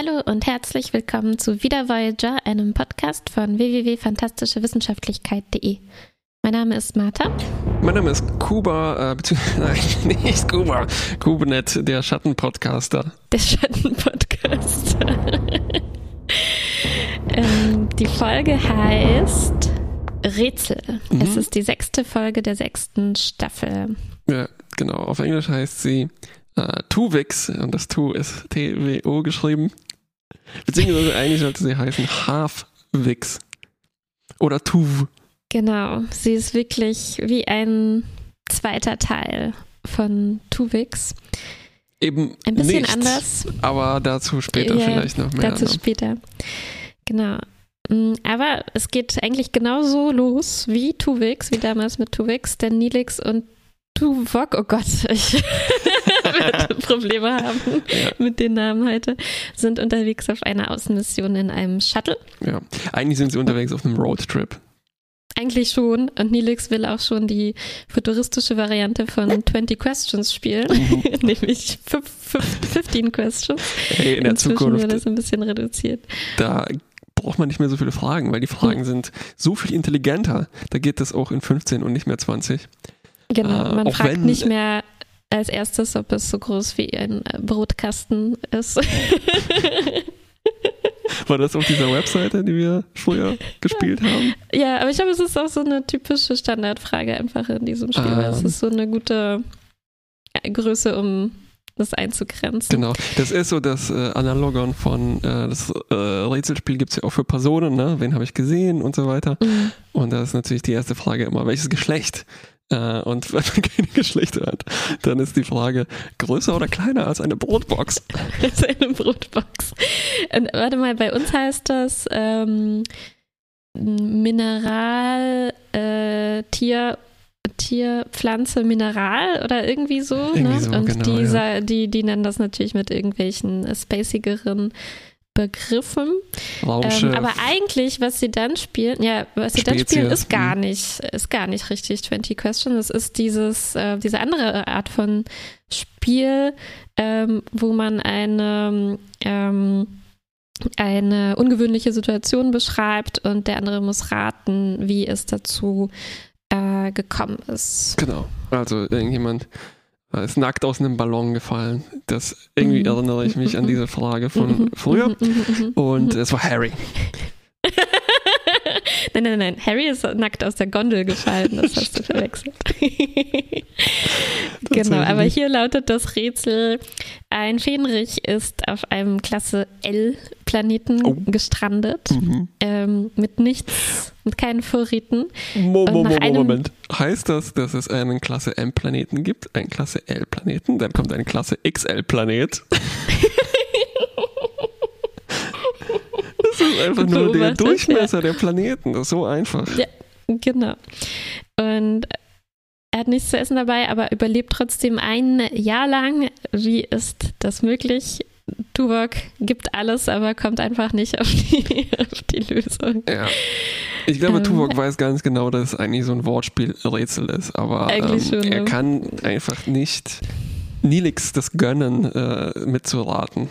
Hallo und herzlich willkommen zu Wieder Voyager, einem Podcast von www.fantastischewissenschaftlichkeit.de. Mein Name ist Martha. Mein Name ist Kuba, äh, beziehungsweise nein, nicht Kuba, Kubernet, der Schattenpodcaster. Der Schattenpodcaster. ähm, die Folge heißt Rätsel. Mhm. Es ist die sechste Folge der sechsten Staffel. Ja, genau. Auf Englisch heißt sie äh, Tuvix und das Tu ist T-W-O geschrieben. Beziehungsweise eigentlich sollte sie heißen Halfwix oder Tuv. Genau, sie ist wirklich wie ein zweiter Teil von Tuvix. Eben ein bisschen nicht, anders. Aber dazu später ja, vielleicht noch mehr. Dazu später. Genau. Mm, aber es geht eigentlich genauso los wie Tuvix, wie damals mit Tuvix, denn Nilix und Tuvok, oh Gott, ich werde Probleme haben ja. mit den Namen heute, sind unterwegs auf einer Außenmission in einem Shuttle. Ja, eigentlich sind sie unterwegs auf einem Roadtrip. Eigentlich schon. Und Nilix will auch schon die futuristische Variante von 20 Questions spielen, mhm. nämlich 15 Questions. Hey, in der Inzwischen Zukunft. wird das ein bisschen reduziert. Da braucht man nicht mehr so viele Fragen, weil die Fragen mhm. sind so viel intelligenter. Da geht das auch in 15 und nicht mehr 20. Genau, man äh, fragt wenn, nicht mehr als erstes, ob es so groß wie ein Brotkasten ist. War das auf dieser Webseite, die wir früher gespielt haben? Ja, aber ich glaube, es ist auch so eine typische Standardfrage einfach in diesem Spiel. Ähm. Es ist so eine gute Größe, um das einzugrenzen. Genau, das ist so das äh, Analogon von äh, das äh, Rätselspiel gibt es ja auch für Personen, ne? Wen habe ich gesehen und so weiter. Mhm. Und da ist natürlich die erste Frage immer, welches Geschlecht äh, und wenn man keine Geschlechter hat, dann ist die Frage größer oder kleiner als eine Brotbox. als eine Brotbox. Und warte mal, bei uns heißt das ähm, Mineral, äh, Tier, Tier, Pflanze, Mineral oder irgendwie so. Irgendwie ne? so und genau, die, ja. die, die nennen das natürlich mit irgendwelchen spacigeren Begriffen. Ähm, aber eigentlich, was sie dann spielen, ja, was sie Spezies. dann spielen, ist gar mhm. nicht, ist gar nicht richtig 20 Questions. Es ist dieses, äh, diese andere Art von Spiel, ähm, wo man eine, ähm, eine ungewöhnliche Situation beschreibt und der andere muss raten, wie es dazu äh, gekommen ist. Genau. Also irgendjemand ist nackt aus einem Ballon gefallen. Das irgendwie mhm. erinnere ich mich an diese Frage von mhm. früher. Mhm. Und es war Harry. nein, nein, nein. Harry ist nackt aus der Gondel gefallen. Das hast du verwechselt. genau, aber hier lautet das Rätsel: Ein Fähnrich ist auf einem Klasse L-Planeten oh. gestrandet. Mhm. Ähm, mit nichts, mit keinen Vorräten. Mo Mo Mo Moment. Heißt das, dass es einen Klasse M-Planeten gibt, einen Klasse L-Planeten, dann kommt ein Klasse XL-Planet? das ist einfach nur der Durchmesser ja. der Planeten. Das ist so einfach. Ja, genau. Und er hat nichts zu essen dabei, aber überlebt trotzdem ein Jahr lang. Wie ist das möglich? Tuvok gibt alles, aber kommt einfach nicht auf die, auf die Lösung. Ja. Ich glaube, ähm, Tuvok weiß ganz genau, dass es eigentlich so ein Wortspielrätsel ist, aber ähm, schon, er kann einfach nicht Nilix das gönnen, äh, mitzuraten.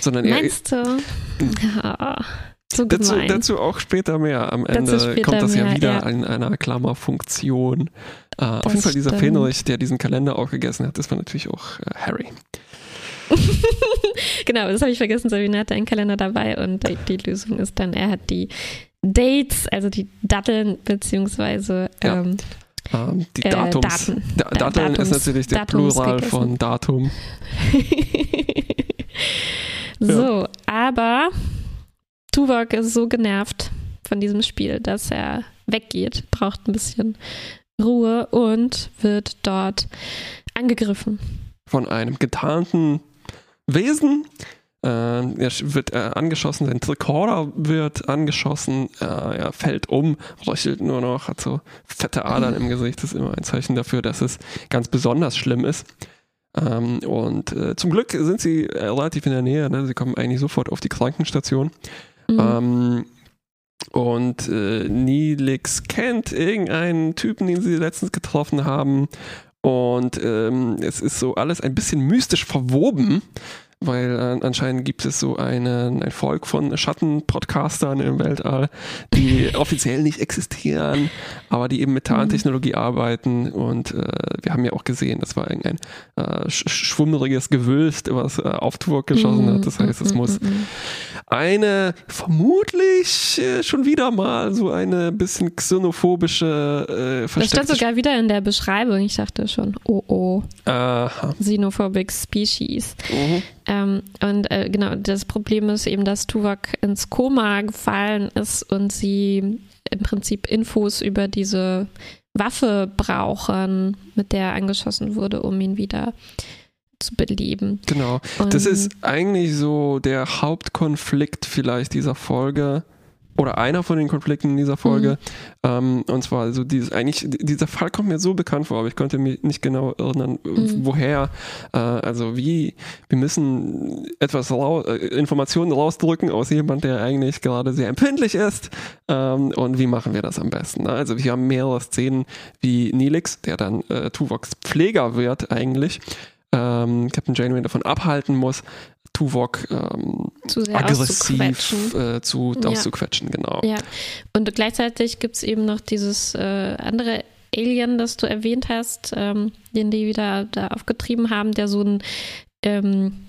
Sondern Meinst er, du? Ja. So dazu, dazu, auch später mehr. Am Ende kommt das ja mehr, wieder ja. in einer Klammerfunktion. Äh, auf jeden Fall dieser Fenrich, der diesen Kalender auch gegessen hat, das war natürlich auch äh, Harry. genau, das habe ich vergessen. Sabine hatte einen Kalender dabei und die, Lösung ist dann, er hat die Dates, also die Datteln, beziehungsweise ja. ähm, ähm, die Datums. Äh, Daten. Da, Datteln Datums, ist natürlich der Datums Plural gegessen. von Datum. so, ja. aber Tuvok ist so genervt von diesem Spiel, dass er weggeht, braucht ein bisschen Ruhe und wird dort angegriffen. Von einem getarnten Wesen. Äh, er wird äh, angeschossen, sein Tricorder wird angeschossen, äh, er fällt um, röchelt nur noch, hat so fette Adern im Gesicht. Das ist immer ein Zeichen dafür, dass es ganz besonders schlimm ist. Ähm, und äh, zum Glück sind sie äh, relativ in der Nähe. Ne? Sie kommen eigentlich sofort auf die Krankenstation. Mhm. Ähm, und äh, Nilix kennt irgendeinen Typen, den sie letztens getroffen haben und ähm, es ist so alles ein bisschen mystisch verwoben, weil äh, anscheinend gibt es so einen, ein Volk von Schattenpodcastern im Weltall, die offiziell nicht existieren, aber die eben mit Tarntechnologie arbeiten und äh, wir haben ja auch gesehen, das war ein, ein äh, schwummeriges Gewülst, was äh, auf Tuvok geschossen hat. Das heißt, es muss eine vermutlich äh, schon wieder mal so eine bisschen xenophobische äh, Das stand sogar wieder in der Beschreibung. Ich dachte schon, oh oh. Aha. Xenophobic Species. Mhm. Ähm, und äh, genau, das Problem ist eben, dass Tuvok ins Koma gefallen ist und sie im Prinzip Infos über diese Waffe brauchen, mit der er angeschossen wurde, um ihn wieder zu beleben. Genau. Und das ist eigentlich so der Hauptkonflikt vielleicht dieser Folge oder einer von den Konflikten in dieser Folge. Mhm. Ähm, und zwar, also dieses, eigentlich, dieser Fall kommt mir so bekannt vor, aber ich konnte mich nicht genau erinnern, mhm. woher. Äh, also wie, wir müssen etwas raus, äh, Informationen rausdrücken aus jemand, der eigentlich gerade sehr empfindlich ist. Ähm, und wie machen wir das am besten? Also wir haben mehrere Szenen wie Nilix, der dann äh, Tuvoks Pfleger wird eigentlich. Ähm, Captain Janeway davon abhalten muss, Tuvok ähm, aggressiv äh, zu, ja. auszuquetschen, genau. Ja, und gleichzeitig gibt es eben noch dieses äh, andere Alien, das du erwähnt hast, ähm, den die wieder da aufgetrieben haben, der so ein ähm,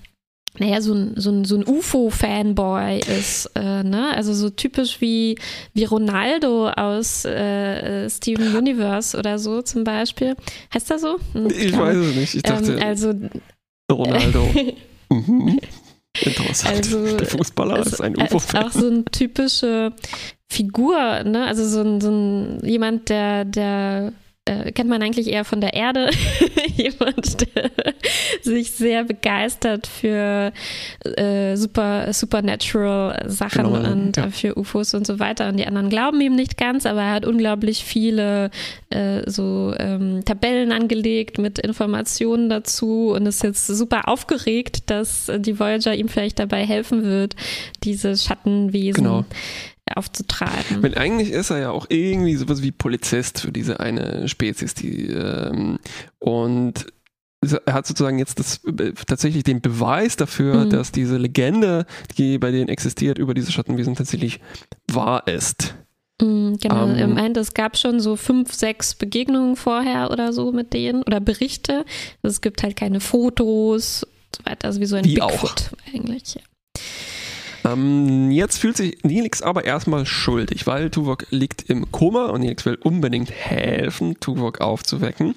naja, so ein, so ein, so ein UFO-Fanboy ist, äh, ne? Also so typisch wie, wie Ronaldo aus äh, Steven Universe oder so zum Beispiel. Heißt er so? Hm, ich weiß es nicht. Ich dachte, ähm, also Ronaldo. Mhm. Interessant. Also, der Fußballer ist, ist ein UFO-Fan. Auch so eine typische Figur, ne? Also so ein, so ein jemand, der, der äh, kennt man eigentlich eher von der Erde. Jemand, der sich sehr begeistert für äh, super, supernatural Sachen genau, und ja. für UFOs und so weiter. Und die anderen glauben ihm nicht ganz, aber er hat unglaublich viele äh, so ähm, Tabellen angelegt mit Informationen dazu und ist jetzt super aufgeregt, dass die Voyager ihm vielleicht dabei helfen wird, diese Schattenwesen genau aufzutreiben. Weil eigentlich ist er ja auch irgendwie sowas wie Polizist für diese eine Spezies, die ähm, und er hat sozusagen jetzt das, tatsächlich den Beweis dafür, mhm. dass diese Legende, die bei denen existiert, über diese Schattenwesen tatsächlich wahr ist. Mhm, genau, um, im Ende, es gab schon so fünf, sechs Begegnungen vorher oder so mit denen oder Berichte. Es gibt halt keine Fotos und so weiter, also wie so ein Bigfoot auch. eigentlich. Ja. Ähm, jetzt fühlt sich Nilix aber erstmal schuldig, weil Tuvok liegt im Koma und Nilix will unbedingt helfen, Tuvok aufzuwecken.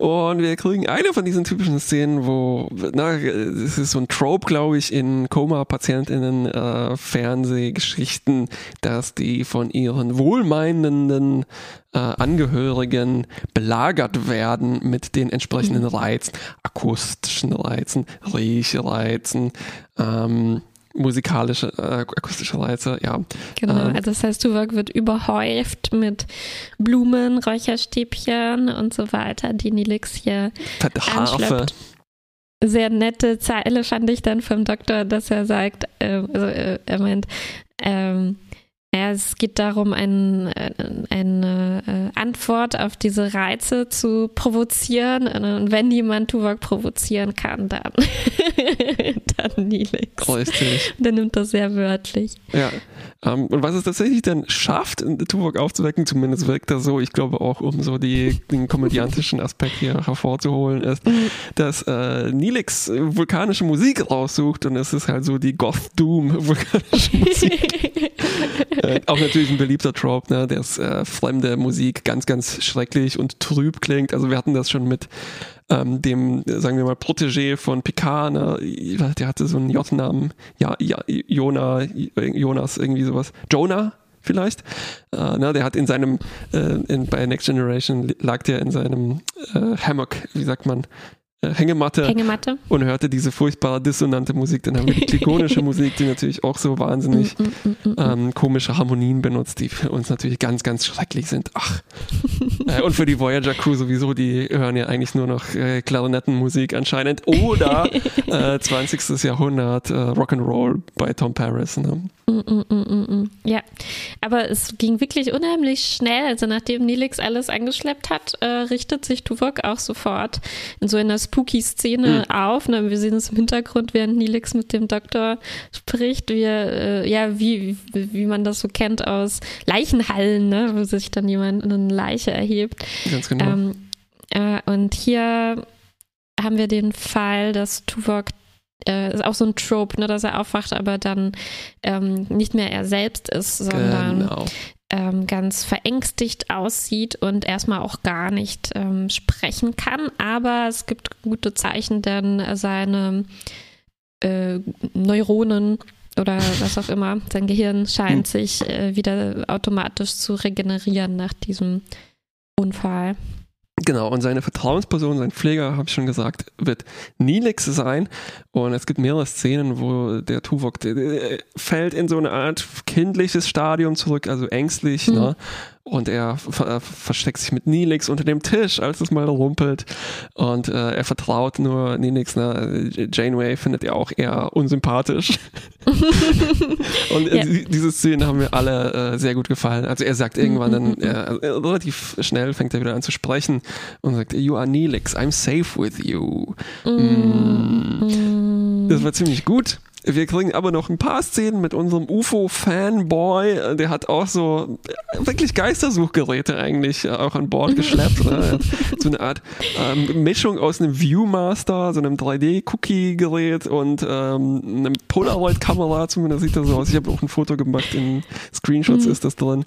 Und wir kriegen eine von diesen typischen Szenen, wo, na, es ist so ein Trope, glaube ich, in Koma-PatientInnen äh, Fernsehgeschichten, dass die von ihren wohlmeinenden äh, Angehörigen belagert werden mit den entsprechenden mhm. Reizen, akustischen Reizen, Riechreizen, ähm, musikalische, äh, akustische Reize, ja. Genau, ähm, also das heißt, Tuvok wird überhäuft mit Blumen, Räucherstäbchen und so weiter, die Nilix hier Harfe. Sehr nette Zeile fand ich dann vom Doktor, dass er sagt, äh, also, äh, er meint, ähm, es geht darum, ein, eine äh, Antwort auf diese Reize zu provozieren. Und wenn jemand Tuvok provozieren kann, dann, dann Nilix. Richtig. Der nimmt das sehr wörtlich. Ja. Ähm, und was es tatsächlich dann schafft, Tuvok aufzuwecken, zumindest wirkt das so, ich glaube auch, um so die, den komödiantischen Aspekt hier hervorzuholen, ist, mhm. dass äh, Nilix vulkanische Musik raussucht und es ist halt so die Goth Doom vulkanische Musik. äh, auch natürlich ein beliebter Trope, ne, dass äh, fremde Musik ganz, ganz schrecklich und trüb klingt. Also wir hatten das schon mit ähm, dem, sagen wir mal, Protégé von Picard, ne, der hatte so einen J-Namen, ja, ja, Jona, Jonas, irgendwie sowas. Jonah? vielleicht. Äh, ne, der hat in seinem, äh, in, bei Next Generation lag der in seinem äh, Hammock, wie sagt man, äh, Hängematte, Hängematte, und hörte diese furchtbare dissonante Musik. Dann haben wir die klikonische Musik, die natürlich auch so wahnsinnig mm, mm, mm, ähm, komische Harmonien benutzt, die für uns natürlich ganz, ganz schrecklich sind. Ach. äh, und für die Voyager Crew sowieso, die hören ja eigentlich nur noch äh, Klarinettenmusik anscheinend. Oder 20. Äh, Jahrhundert äh, Rock'n'Roll bei Tom Paris. Ne? Mm, mm, mm, ja, aber es ging wirklich unheimlich schnell. Also nachdem Nilix alles angeschleppt hat, äh, richtet sich Tuvok auch sofort in so einer spooky Szene mhm. auf. Ne? Wir sehen es im Hintergrund, während Nilix mit dem Doktor spricht, wie, äh, ja, wie, wie, wie man das so kennt aus Leichenhallen, ne? wo sich dann jemand in eine Leiche erhebt. Ganz genau. Ähm, äh, und hier haben wir den Fall, dass Tuvok äh, ist auch so ein Trope, ne, dass er aufwacht, aber dann ähm, nicht mehr er selbst ist, sondern genau. ähm, ganz verängstigt aussieht und erstmal auch gar nicht ähm, sprechen kann. Aber es gibt gute Zeichen, denn seine äh, Neuronen oder was auch immer, sein Gehirn scheint hm. sich äh, wieder automatisch zu regenerieren nach diesem Unfall. Genau, und seine Vertrauensperson, sein Pfleger, habe ich schon gesagt, wird Nilix sein. Und es gibt mehrere Szenen, wo der Tuvok fällt in so eine Art kindliches Stadium zurück, also ängstlich, mhm. ne? Und er ver versteckt sich mit Nilix unter dem Tisch, als es mal rumpelt. Und äh, er vertraut nur Nilix. Ne? Janeway findet er auch eher unsympathisch. und äh, ja. diese Szenen haben mir alle äh, sehr gut gefallen. Also er sagt irgendwann dann, äh, relativ schnell fängt er wieder an zu sprechen und sagt, You are Nilix, I'm safe with you. Mm. Mm. Das war ziemlich gut. Wir kriegen aber noch ein paar Szenen mit unserem UFO-Fanboy. Der hat auch so wirklich Geistersuchgeräte eigentlich auch an Bord geschleppt. Ne? So eine Art ähm, Mischung aus einem Viewmaster, so einem 3D-Cookie-Gerät und ähm, einem Polaroid-Kamera. Zumindest sieht das so aus. Ich habe auch ein Foto gemacht. In Screenshots mhm. ist das drin.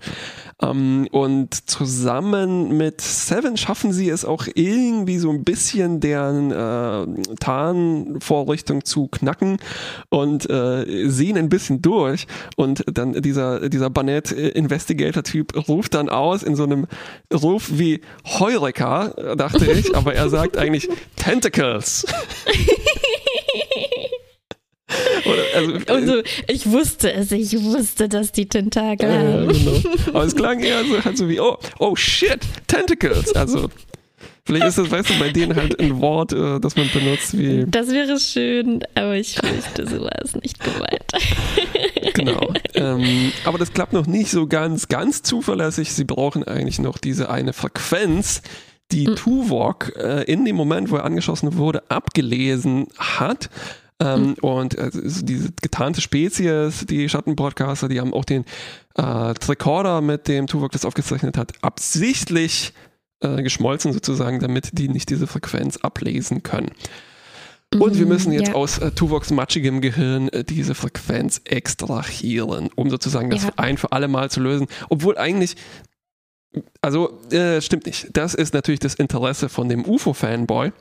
Ähm, und zusammen mit Seven schaffen sie es auch irgendwie so ein bisschen deren äh, Tarnvorrichtung zu knacken. Und äh, sehen ein bisschen durch und dann dieser, dieser Barnett Investigator Typ ruft dann aus in so einem Ruf wie Heureka, dachte ich, aber er sagt eigentlich Tentacles. Also, also, ich wusste es, ich wusste, dass die Tentakel äh, haben. Genau. Aber es klang eher so, halt so wie, oh, oh shit, Tentacles. Also Vielleicht ist das, weißt du, bei denen halt ein Wort, äh, das man benutzt wie. Das wäre schön, aber ich fürchte, so war es nicht gemeint. genau. Ähm, aber das klappt noch nicht so ganz, ganz zuverlässig. Sie brauchen eigentlich noch diese eine Frequenz, die mhm. Tuvok äh, in dem Moment, wo er angeschossen wurde, abgelesen hat. Ähm, mhm. Und äh, diese getarnte Spezies, die Schattenpodcaster, die haben auch den äh, Tricorder, mit dem Tuvok das aufgezeichnet hat, absichtlich äh, geschmolzen sozusagen, damit die nicht diese Frequenz ablesen können. Und wir müssen jetzt ja. aus äh, Tuvoks matschigem Gehirn äh, diese Frequenz extrahieren, um sozusagen das ja. ein für alle Mal zu lösen. Obwohl eigentlich, also äh, stimmt nicht. Das ist natürlich das Interesse von dem UFO-Fanboy.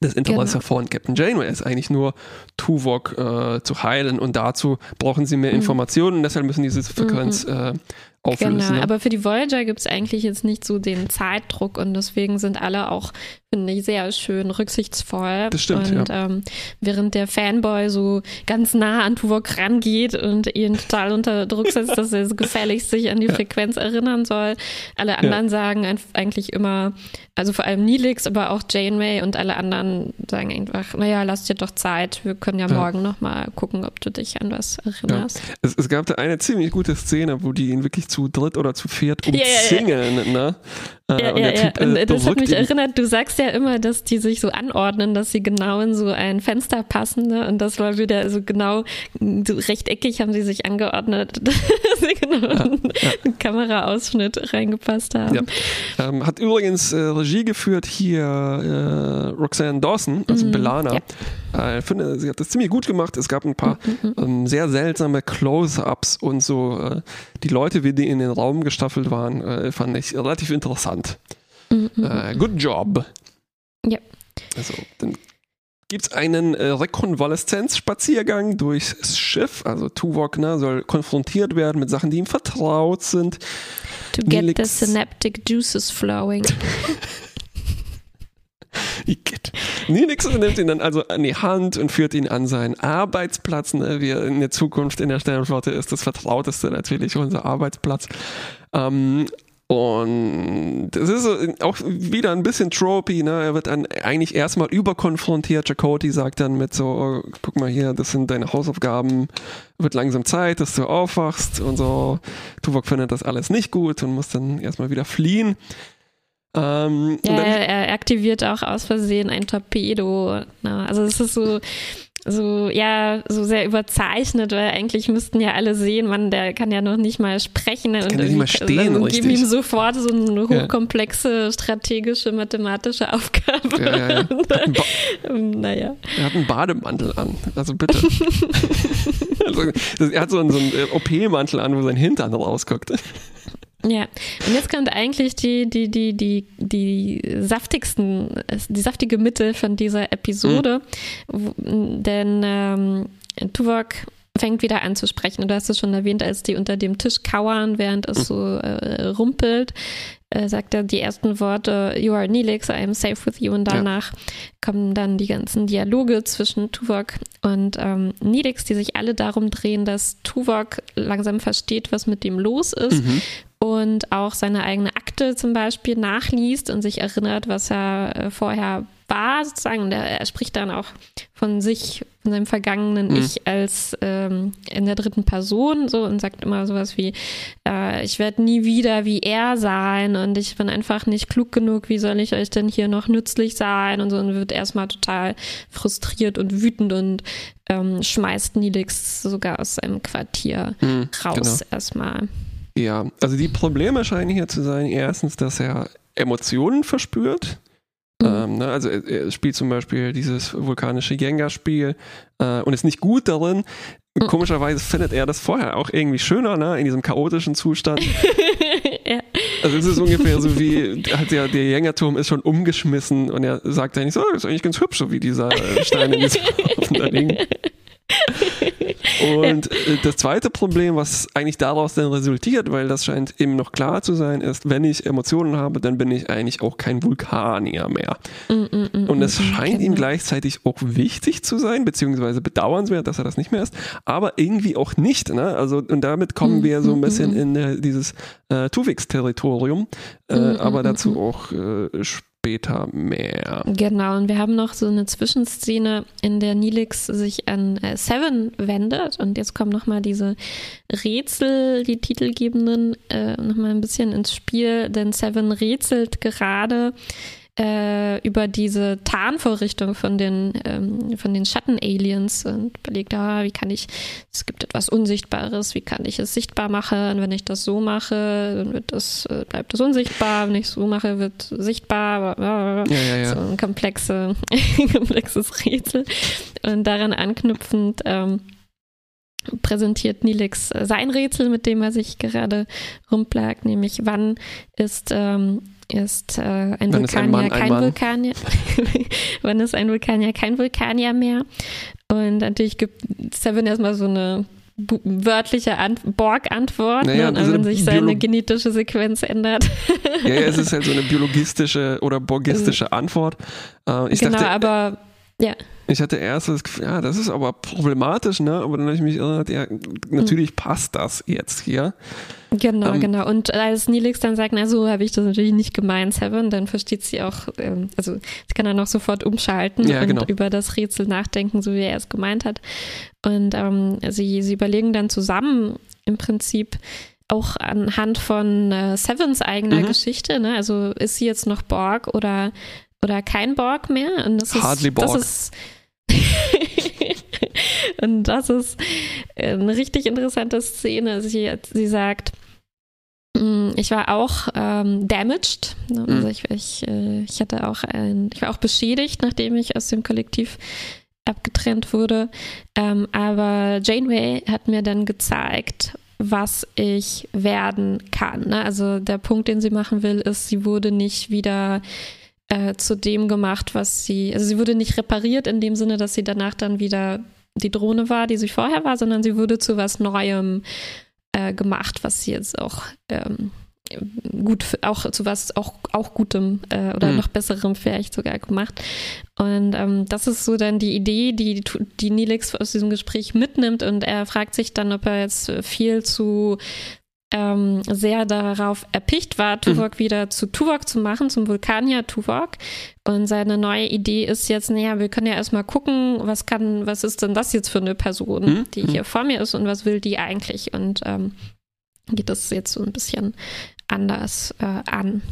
Das Interesse genau. von Captain Janeway ist eigentlich nur, Tuvok äh, zu heilen und dazu brauchen sie mehr mhm. Informationen und deshalb müssen diese Frequenz mhm. äh, auflösen. Genau, ne? aber für die Voyager gibt es eigentlich jetzt nicht so den Zeitdruck und deswegen sind alle auch, finde ich, sehr schön rücksichtsvoll. Das stimmt, und ja. ähm, während der Fanboy so ganz nah an Tuvok rangeht und ihn total unter Druck setzt, dass er so gefällig sich an die ja. Frequenz erinnern soll, alle anderen ja. sagen eigentlich immer, also vor allem Nilix, aber auch Janeway und alle anderen sagen einfach, naja, lass dir doch Zeit, wir können ja, ja. morgen nochmal gucken, ob du dich an was erinnerst. Es, es, gab da eine ziemlich gute Szene, wo die ihn wirklich zu dritt oder zu viert umzingeln. Ne? Äh, ja, ja, typ, ja. Und äh, das hat mich erinnert, du sagst ja immer, dass die sich so anordnen, dass sie genau in so ein Fenster passen. Ne? Und das war wieder so genau, so rechteckig haben sie sich angeordnet, dass sie genau ja, ja. einen Kameraausschnitt reingepasst haben. Ja. Ähm, hat übrigens äh, Regie geführt hier äh, Roxanne Dawson, also mhm, Belana. Äh, ich finde, sie hat das ziemlich gut gemacht. Es gab ein paar mhm, mhm. ähm, sehr seltsame Close-ups und so. Äh, die Leute, wie die in den Raum gestaffelt waren, äh, fand ich relativ interessant. Mhm. Äh, good job. Ja. Also, dann gibt es einen äh, Rekonvaleszenzspaziergang durchs Schiff. Also Tuvok ne, soll konfrontiert werden mit Sachen, die ihm vertraut sind. To get Nelix the synaptic juices flowing. Nilix nimmt ihn dann also an die Hand und führt ihn an seinen Arbeitsplatz. Ne? Wir in der Zukunft in der Sternenflotte ist das Vertrauteste natürlich unser Arbeitsplatz. Ähm, Und es ist auch wieder ein bisschen tropy, ne? Er wird dann eigentlich erstmal überkonfrontiert. Chakoti sagt dann mit so, oh, guck mal hier, das sind deine Hausaufgaben, wird langsam Zeit, dass du aufwachst und so. Tuvok findet das alles nicht gut und muss dann erstmal wieder fliehen. Ähm, ja, er aktiviert auch aus Versehen ein Torpedo. Ne? Also es ist so, so, ja, so sehr überzeichnet, weil eigentlich müssten ja alle sehen, man, der kann ja noch nicht mal sprechen und, nicht mal stehen, und geben ihm sofort so eine hochkomplexe ja. strategische mathematische Aufgabe. Ja, ja, ähm, naja. Er hat einen Bademantel an, also bitte. also, er hat so einen, so einen äh, OP-Mantel an, wo sein Hintern rausguckt. Ja, und jetzt kommt eigentlich die, die, die, die, die saftigsten, die saftige Mitte von dieser Episode, mhm. denn ähm, Tuvok fängt wieder an zu sprechen. Und du hast es schon erwähnt, als die unter dem Tisch kauern, während es so äh, rumpelt, äh, sagt er die ersten Worte, You are Neelix, I am safe with you. Und danach ja. kommen dann die ganzen Dialoge zwischen Tuvok und ähm, Neelix, die sich alle darum drehen, dass Tuvok langsam versteht, was mit dem los ist mhm und auch seine eigene Akte zum Beispiel nachliest und sich erinnert, was er äh, vorher war, sozusagen. Und er, er, spricht dann auch von sich, von seinem vergangenen mhm. Ich als ähm, in der dritten Person so und sagt immer sowas wie, äh, ich werde nie wieder wie er sein und ich bin einfach nicht klug genug, wie soll ich euch denn hier noch nützlich sein und so und wird erstmal total frustriert und wütend und ähm, schmeißt Nilix sogar aus seinem Quartier mhm, raus genau. erstmal. Ja, also die Probleme scheinen hier zu sein, erstens, dass er Emotionen verspürt. Mhm. Ähm, ne, also er, er, spielt zum Beispiel dieses vulkanische Jenga-Spiel äh, und ist nicht gut darin. Mhm. Komischerweise findet er das vorher auch irgendwie schöner, ne, in diesem chaotischen Zustand. ja. Also es ist ungefähr so wie, halt der, der Jenga-Turm ist schon umgeschmissen und er sagt eigentlich so, das ist eigentlich ganz hübsch, so wie dieser Stein in diesem Haufen da liegen. Und äh, das zweite Problem, was eigentlich daraus dann resultiert, weil das scheint eben noch klar zu sein, ist, wenn ich Emotionen habe, dann bin ich eigentlich auch kein Vulkanier mehr. Mm, mm, mm, und es scheint genau. ihm gleichzeitig auch wichtig zu sein, beziehungsweise bedauernswert, dass er das nicht mehr ist, aber irgendwie auch nicht. Ne? Also, und damit kommen wir so ein bisschen in äh, dieses äh, Tuvix-Territorium, äh, aber dazu auch äh, später mehr. Genau, und wir haben noch so eine Zwischenszene, in der Nilix sich an äh, Seven wendet. Und jetzt kommen nochmal diese Rätsel, die titelgebenden, äh, nochmal ein bisschen ins Spiel, denn Seven rätselt gerade äh, über diese Tarnvorrichtung von den, ähm, von den Schatten-Aliens und überlegt, ah, wie kann ich, es gibt etwas Unsichtbares, wie kann ich es sichtbar machen? Und wenn ich das so mache, dann wird das, äh, bleibt es unsichtbar. Wenn ich es so mache, wird sichtbar. Ja, ja, ja. So ein komplexe, komplexes Rätsel. Und daran anknüpfend ähm, präsentiert Nilix sein Rätsel, mit dem er sich gerade rumplagt, nämlich wann ist ähm, ist äh, ein Wann Vulkanier ein Mann, kein ein Vulkanier. Wann ist ein Vulkanier kein Vulkanier mehr? Und natürlich gibt Seven erstmal so eine wörtliche Borg-Antwort, naja, ne? also wenn sich seine Biolo genetische Sequenz ändert. ja, ja, es ist halt so eine biologistische oder borgistische Antwort. Äh, genau, dachte, aber ja. Ich hatte erst das Gefühl, ja, das ist aber problematisch, ne? Aber dann habe ich mich erinnert, ja, natürlich mhm. passt das jetzt hier. Genau, ähm, genau. Und als Nilix dann sagt, na so habe ich das natürlich nicht gemeint, Seven, dann versteht sie auch, ähm, also sie kann dann auch sofort umschalten ja, und genau. über das Rätsel nachdenken, so wie er es gemeint hat. Und ähm, sie, sie überlegen dann zusammen im Prinzip, auch anhand von äh, Sevens eigener mhm. Geschichte, ne? Also ist sie jetzt noch Borg oder, oder kein Borg mehr? Und das Hardly ist, Borg. Das ist, und das ist eine richtig interessante Szene. Sie, sie sagt, mm, ich war auch ähm, damaged. Ne, also mhm. ich, ich, äh, ich hatte auch ein, ich war auch beschädigt, nachdem ich aus dem Kollektiv abgetrennt wurde. Ähm, aber Janeway hat mir dann gezeigt, was ich werden kann. Ne? Also der Punkt, den sie machen will, ist, sie wurde nicht wieder äh, zu dem gemacht, was sie, also sie wurde nicht repariert in dem Sinne, dass sie danach dann wieder die Drohne war, die sie vorher war, sondern sie wurde zu was Neuem äh, gemacht, was sie jetzt auch ähm, gut, auch zu was auch, auch Gutem äh, oder mhm. noch Besserem vielleicht sogar gemacht. Und ähm, das ist so dann die Idee, die, die Nilix aus diesem Gespräch mitnimmt und er fragt sich dann, ob er jetzt viel zu ähm, sehr darauf erpicht war, mhm. Tuvok mhm. wieder zu Tuvok zu machen, zum Vulkanier Tuvok. Und seine neue Idee ist jetzt, naja, wir können ja erstmal gucken, was kann, was ist denn das jetzt für eine Person, mhm. die hier mhm. vor mir ist und was will die eigentlich? Und ähm, geht das jetzt so ein bisschen anders äh, an.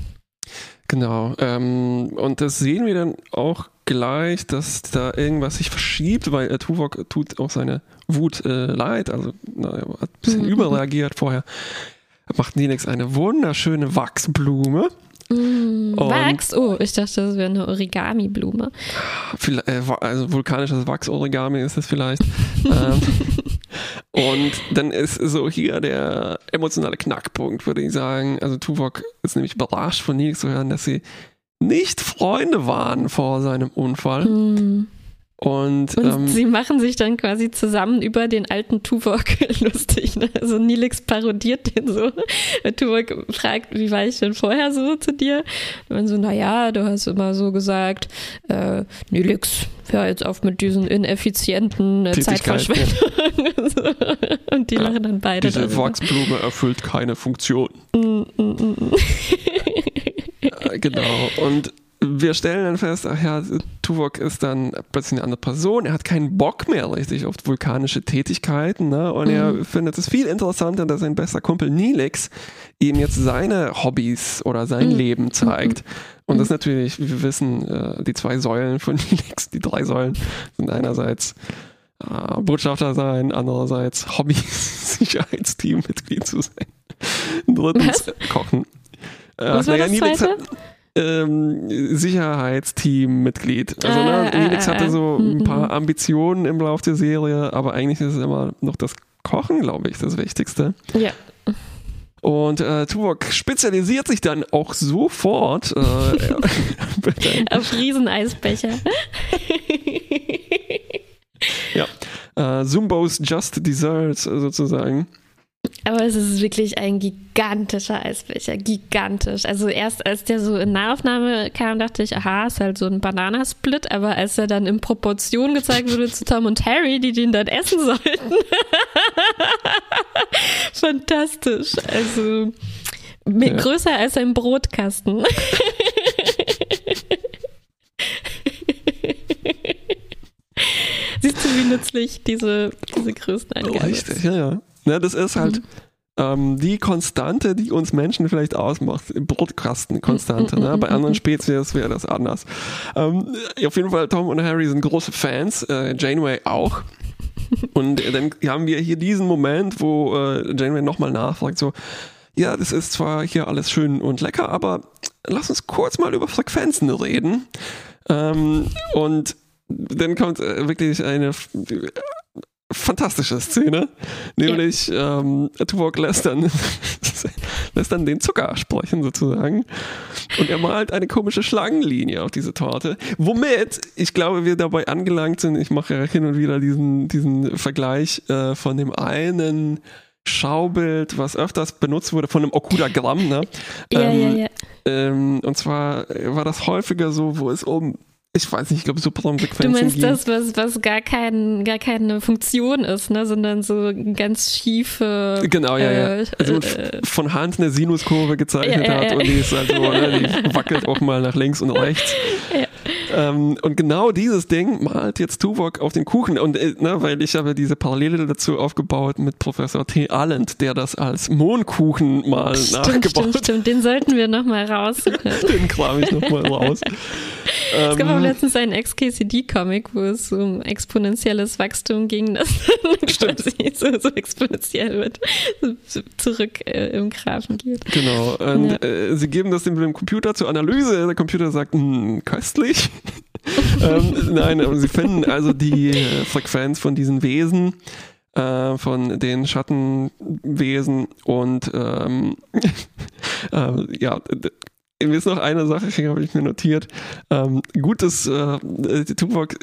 Genau. Ähm, und das sehen wir dann auch gleich, dass da irgendwas sich verschiebt, weil äh, Tuvok tut auch seine Wut äh, leid, also na, hat ein bisschen mhm. überreagiert vorher. Macht Nelix eine wunderschöne Wachsblume. Mm, Wachs? Oh, ich dachte, das wäre eine Origami-Blume. Äh, also vulkanisches Wachs-Origami ist es vielleicht. ähm, und dann ist so hier der emotionale Knackpunkt, würde ich sagen. Also Tuvok ist nämlich überrascht von Nilix zu hören, dass sie nicht Freunde waren vor seinem Unfall. Mm. Und, und ähm, sie machen sich dann quasi zusammen über den alten Tuvok lustig. Ne? Also Nilix parodiert den so. Tuvok fragt, wie war ich denn vorher so zu dir? Und man so, naja, du hast immer so gesagt, äh, Nilix, hör jetzt auf mit diesen ineffizienten äh, Zeitverschwendungen. Ja. und die lachen dann beide. Diese. Wachsblume erfüllt keine Funktion. Mm, mm, mm. mm. äh, genau. Und wir stellen dann fest, ach ja, Tuvok ist dann plötzlich eine andere Person. Er hat keinen Bock mehr richtig auf vulkanische Tätigkeiten. Ne? Und mhm. er findet es viel interessanter, dass sein bester Kumpel Nilix ihm jetzt seine Hobbys oder sein mhm. Leben zeigt. Mhm. Und das natürlich, wie wir wissen, äh, die zwei Säulen von Nilix, die drei Säulen, sind einerseits äh, Botschafter sein, andererseits Hobby-Sicherheitsteam-Mitglied zu sein. Drittens Was? Kochen. Äh, Was war naja, das Nilix hat, ähm, Sicherheitsteam-Mitglied. Also ne, Felix äh, hatte so ein paar Ambitionen im Laufe der Serie, aber eigentlich ist es immer noch das Kochen, glaube ich, das Wichtigste. Ja. Und äh, Tuvok spezialisiert sich dann auch sofort äh, auf Rieseneisbecher. ja, äh, Zumbos Just Desserts sozusagen. Aber es ist wirklich ein gigantischer Eisbecher, gigantisch. Also erst als der so in Nahaufnahme kam, dachte ich, aha, ist halt so ein Bananasplit, aber als er dann in Proportion gezeigt wurde zu Tom und Harry, die den dann essen sollten, fantastisch. Also ja. größer als ein Brotkasten. Siehst du, wie nützlich diese, diese Größenangabe Richtig, ja, ja. Ne, das ist halt mhm. ähm, die Konstante, die uns Menschen vielleicht ausmacht. Brotkastenkonstante. Ne? Bei anderen Spezies wäre das anders. Ähm, auf jeden Fall, Tom und Harry sind große Fans. Äh, Janeway auch. Und dann haben wir hier diesen Moment, wo äh, Janeway nochmal nachfragt, so, ja, das ist zwar hier alles schön und lecker, aber lass uns kurz mal über Frequenzen reden. Ähm, und dann kommt äh, wirklich eine fantastische Szene. Nämlich ja. ähm, Tuvok lässt dann, lässt dann den Zucker sprechen sozusagen. Und er malt eine komische Schlangenlinie auf diese Torte. Womit, ich glaube, wir dabei angelangt sind, ich mache ja hin und wieder diesen, diesen Vergleich äh, von dem einen Schaubild, was öfters benutzt wurde, von einem Okudagramm. Ne? Ja, ähm, ja, ja. Ähm, und zwar war das häufiger so, wo es um ich weiß nicht, ich glaube, Subraumsequenzen. Du meinst das, was, was gar, kein, gar keine Funktion ist, ne? sondern so ganz schiefe. Genau, ja, äh, ja. Also äh, von Hand eine Sinuskurve gezeichnet ja, ja, hat und die ist halt so, ne? die wackelt auch mal nach links und rechts. Ja. Ähm, und genau dieses Ding malt jetzt Tuvok auf den Kuchen. Und äh, ne, weil ich habe diese Parallele dazu aufgebaut mit Professor T. Allend, der das als Mohnkuchen mal stimmt, nachgebaut hat. Stimmt, stimmt, den sollten wir nochmal raussuchen. den kram ich nochmal raus. es gab auch ähm, letztens einen Ex-KCD-Comic, wo es um exponentielles Wachstum ging, das stimmt. so, so exponentiell wird, zurück äh, im Graphen geht. Genau. Und, ja. äh, sie geben das dem Computer zur Analyse. Der Computer sagt, hm, köstlich. ähm, nein, aber sie finden also die äh, Frequenz von diesen Wesen, äh, von den Schattenwesen und ähm, äh, ja, mir ist noch eine Sache, habe ich mir notiert. Ähm, gut, dass äh, Tuvok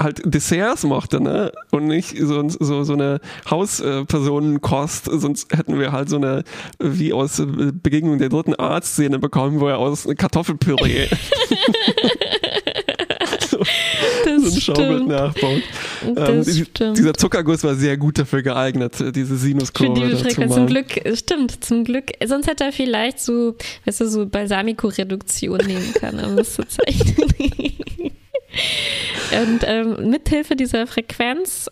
halt Desserts mochte, ne? Und nicht so, so, so eine Hauspersonenkost, sonst hätten wir halt so eine, wie aus Begegnung der dritten Art-Szene bekommen, wo er aus Kartoffelpüree so, so ein Schaubild nachbaut. Ähm, dieser Zuckerguss war sehr gut dafür geeignet, diese Sinuskurve. Für die Frequenz zum Glück, stimmt, zum Glück. Sonst hätte er vielleicht so, weißt du, so Balsamico-Reduktion nehmen können, um das zu zeichnen. Und ähm, mithilfe dieser Frequenz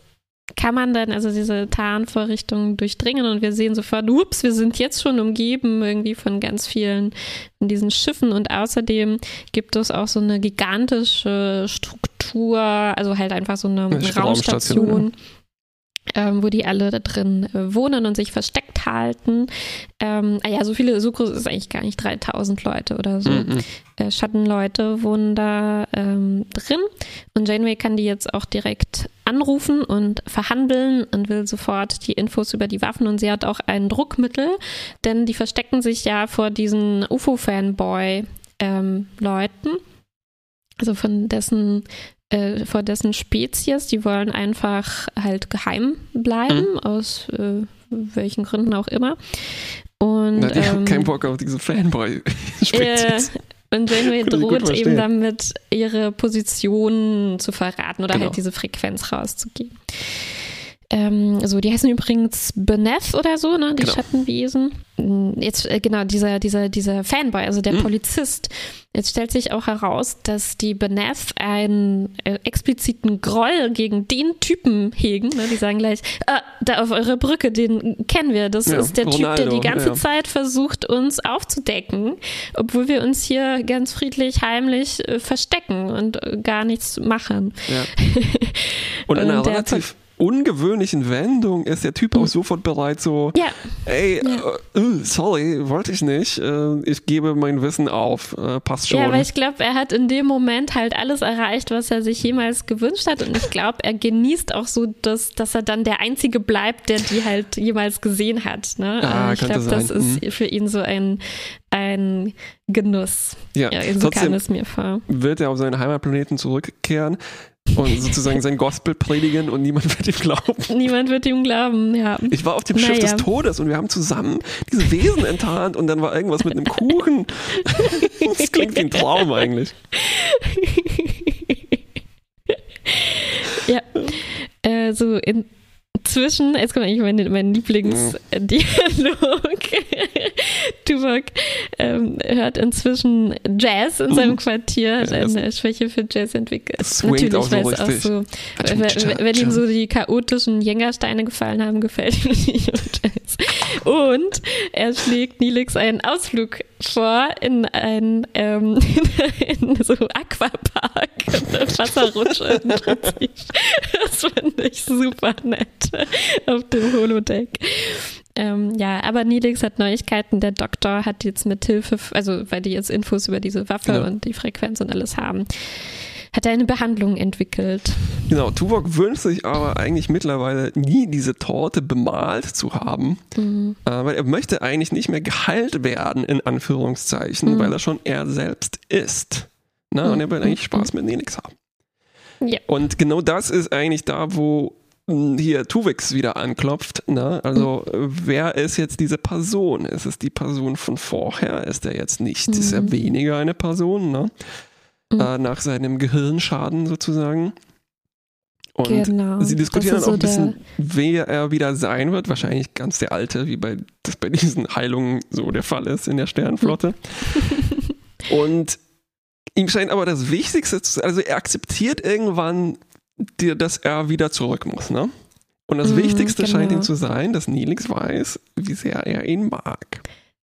kann man dann also diese Tarnvorrichtungen durchdringen? Und wir sehen sofort, ups, wir sind jetzt schon umgeben irgendwie von ganz vielen von diesen Schiffen. Und außerdem gibt es auch so eine gigantische Struktur, also halt einfach so eine, Raumstation. Raumstation ähm, wo die alle da drin äh, wohnen und sich versteckt halten. Ähm, ah ja, so viele, so groß ist eigentlich gar nicht, 3000 Leute oder so. Mhm. Äh, Schattenleute wohnen da ähm, drin und Janeway kann die jetzt auch direkt anrufen und verhandeln und will sofort die Infos über die Waffen und sie hat auch ein Druckmittel, denn die verstecken sich ja vor diesen UFO-Fanboy-Leuten. Ähm, also von dessen äh, vor dessen Spezies, die wollen einfach halt geheim bleiben, mhm. aus äh, welchen Gründen auch immer. Und, Na, die ähm, haben keinen Bock auf diese Fanboy-Spezies. Äh, und Janeway droht eben damit, ihre Position zu verraten oder genau. halt diese Frequenz rauszugeben. Ähm, so, die heißen übrigens Beneth oder so, ne? Die genau. Schattenwesen. Hm, jetzt, äh, genau, dieser, dieser, dieser Fanboy, also der mhm. Polizist. Jetzt stellt sich auch heraus, dass die Beneth einen äh, expliziten Groll gegen den Typen hegen. Ne? Die sagen gleich, ah, da auf eurer Brücke, den kennen wir. Das ja, ist der Ronaldo, Typ, der die ganze ja. Zeit versucht, uns aufzudecken, obwohl wir uns hier ganz friedlich, heimlich äh, verstecken und äh, gar nichts machen. Ja. Und, und einer relativ ungewöhnlichen Wendung ist der Typ auch hm. sofort bereit, so, ja. ey, ja. Uh, sorry, wollte ich nicht, uh, ich gebe mein Wissen auf, uh, passt schon. Ja, aber ich glaube, er hat in dem Moment halt alles erreicht, was er sich jemals gewünscht hat und ich glaube, er genießt auch so, dass, dass er dann der Einzige bleibt, der die halt jemals gesehen hat. Ne? Ah, ich glaube, das ist mhm. für ihn so ein, ein Genuss. Ja, ja so kam es mir vor. Wird er auf seinen Heimatplaneten zurückkehren? und sozusagen sein Gospel predigen und niemand wird ihm glauben. Niemand wird ihm glauben, ja. Ich war auf dem Schiff naja. des Todes und wir haben zusammen diese Wesen enttarnt und dann war irgendwas mit einem Kuchen. das klingt wie ein Traum eigentlich. ja, äh, so in zwischen, jetzt kommt eigentlich mein, mein Lieblingsdialog. Tuvok ähm, hört inzwischen Jazz in seinem Quartier, hat eine Schwäche für Jazz entwickelt. Natürlich, auch so weil es auch so, wenn ihm so die chaotischen Jängersteine gefallen haben, gefällt ihm nicht Jazz. Und er schlägt Nilix einen Ausflug vor in ein ähm, in so Aquapark, eine Wasserrutsche im Prinzip. Das finde ich super nett auf dem Holodeck. Ähm, ja, aber Nilix hat Neuigkeiten. Der Doktor hat jetzt mit Hilfe, also weil die jetzt Infos über diese Waffe ja. und die Frequenz und alles haben, hat er eine Behandlung entwickelt. Genau, Tuvok wünscht sich aber eigentlich mittlerweile nie diese Torte bemalt zu haben, mhm. äh, weil er möchte eigentlich nicht mehr geheilt werden, in Anführungszeichen, mhm. weil er schon er selbst ist. Na, und er will eigentlich Spaß mit Nilix haben. Ja. Und genau das ist eigentlich da, wo hier Tuvix wieder anklopft. Ne? Also, mhm. wer ist jetzt diese Person? Ist es die Person von vorher? Ist er jetzt nicht? Mhm. Ist er mhm. weniger eine Person? Ne? Mhm. Äh, nach seinem Gehirnschaden sozusagen. Und genau. sie diskutieren dann auch ein bisschen, wer er wieder sein wird. Wahrscheinlich ganz der Alte, wie bei, das bei diesen Heilungen so der Fall ist in der Sternenflotte. Und ihm scheint aber das Wichtigste zu sein, also er akzeptiert irgendwann dir, dass er wieder zurück muss, ne? Und das mm, Wichtigste genau. scheint ihm zu sein, dass Nilix weiß, wie sehr er ihn mag.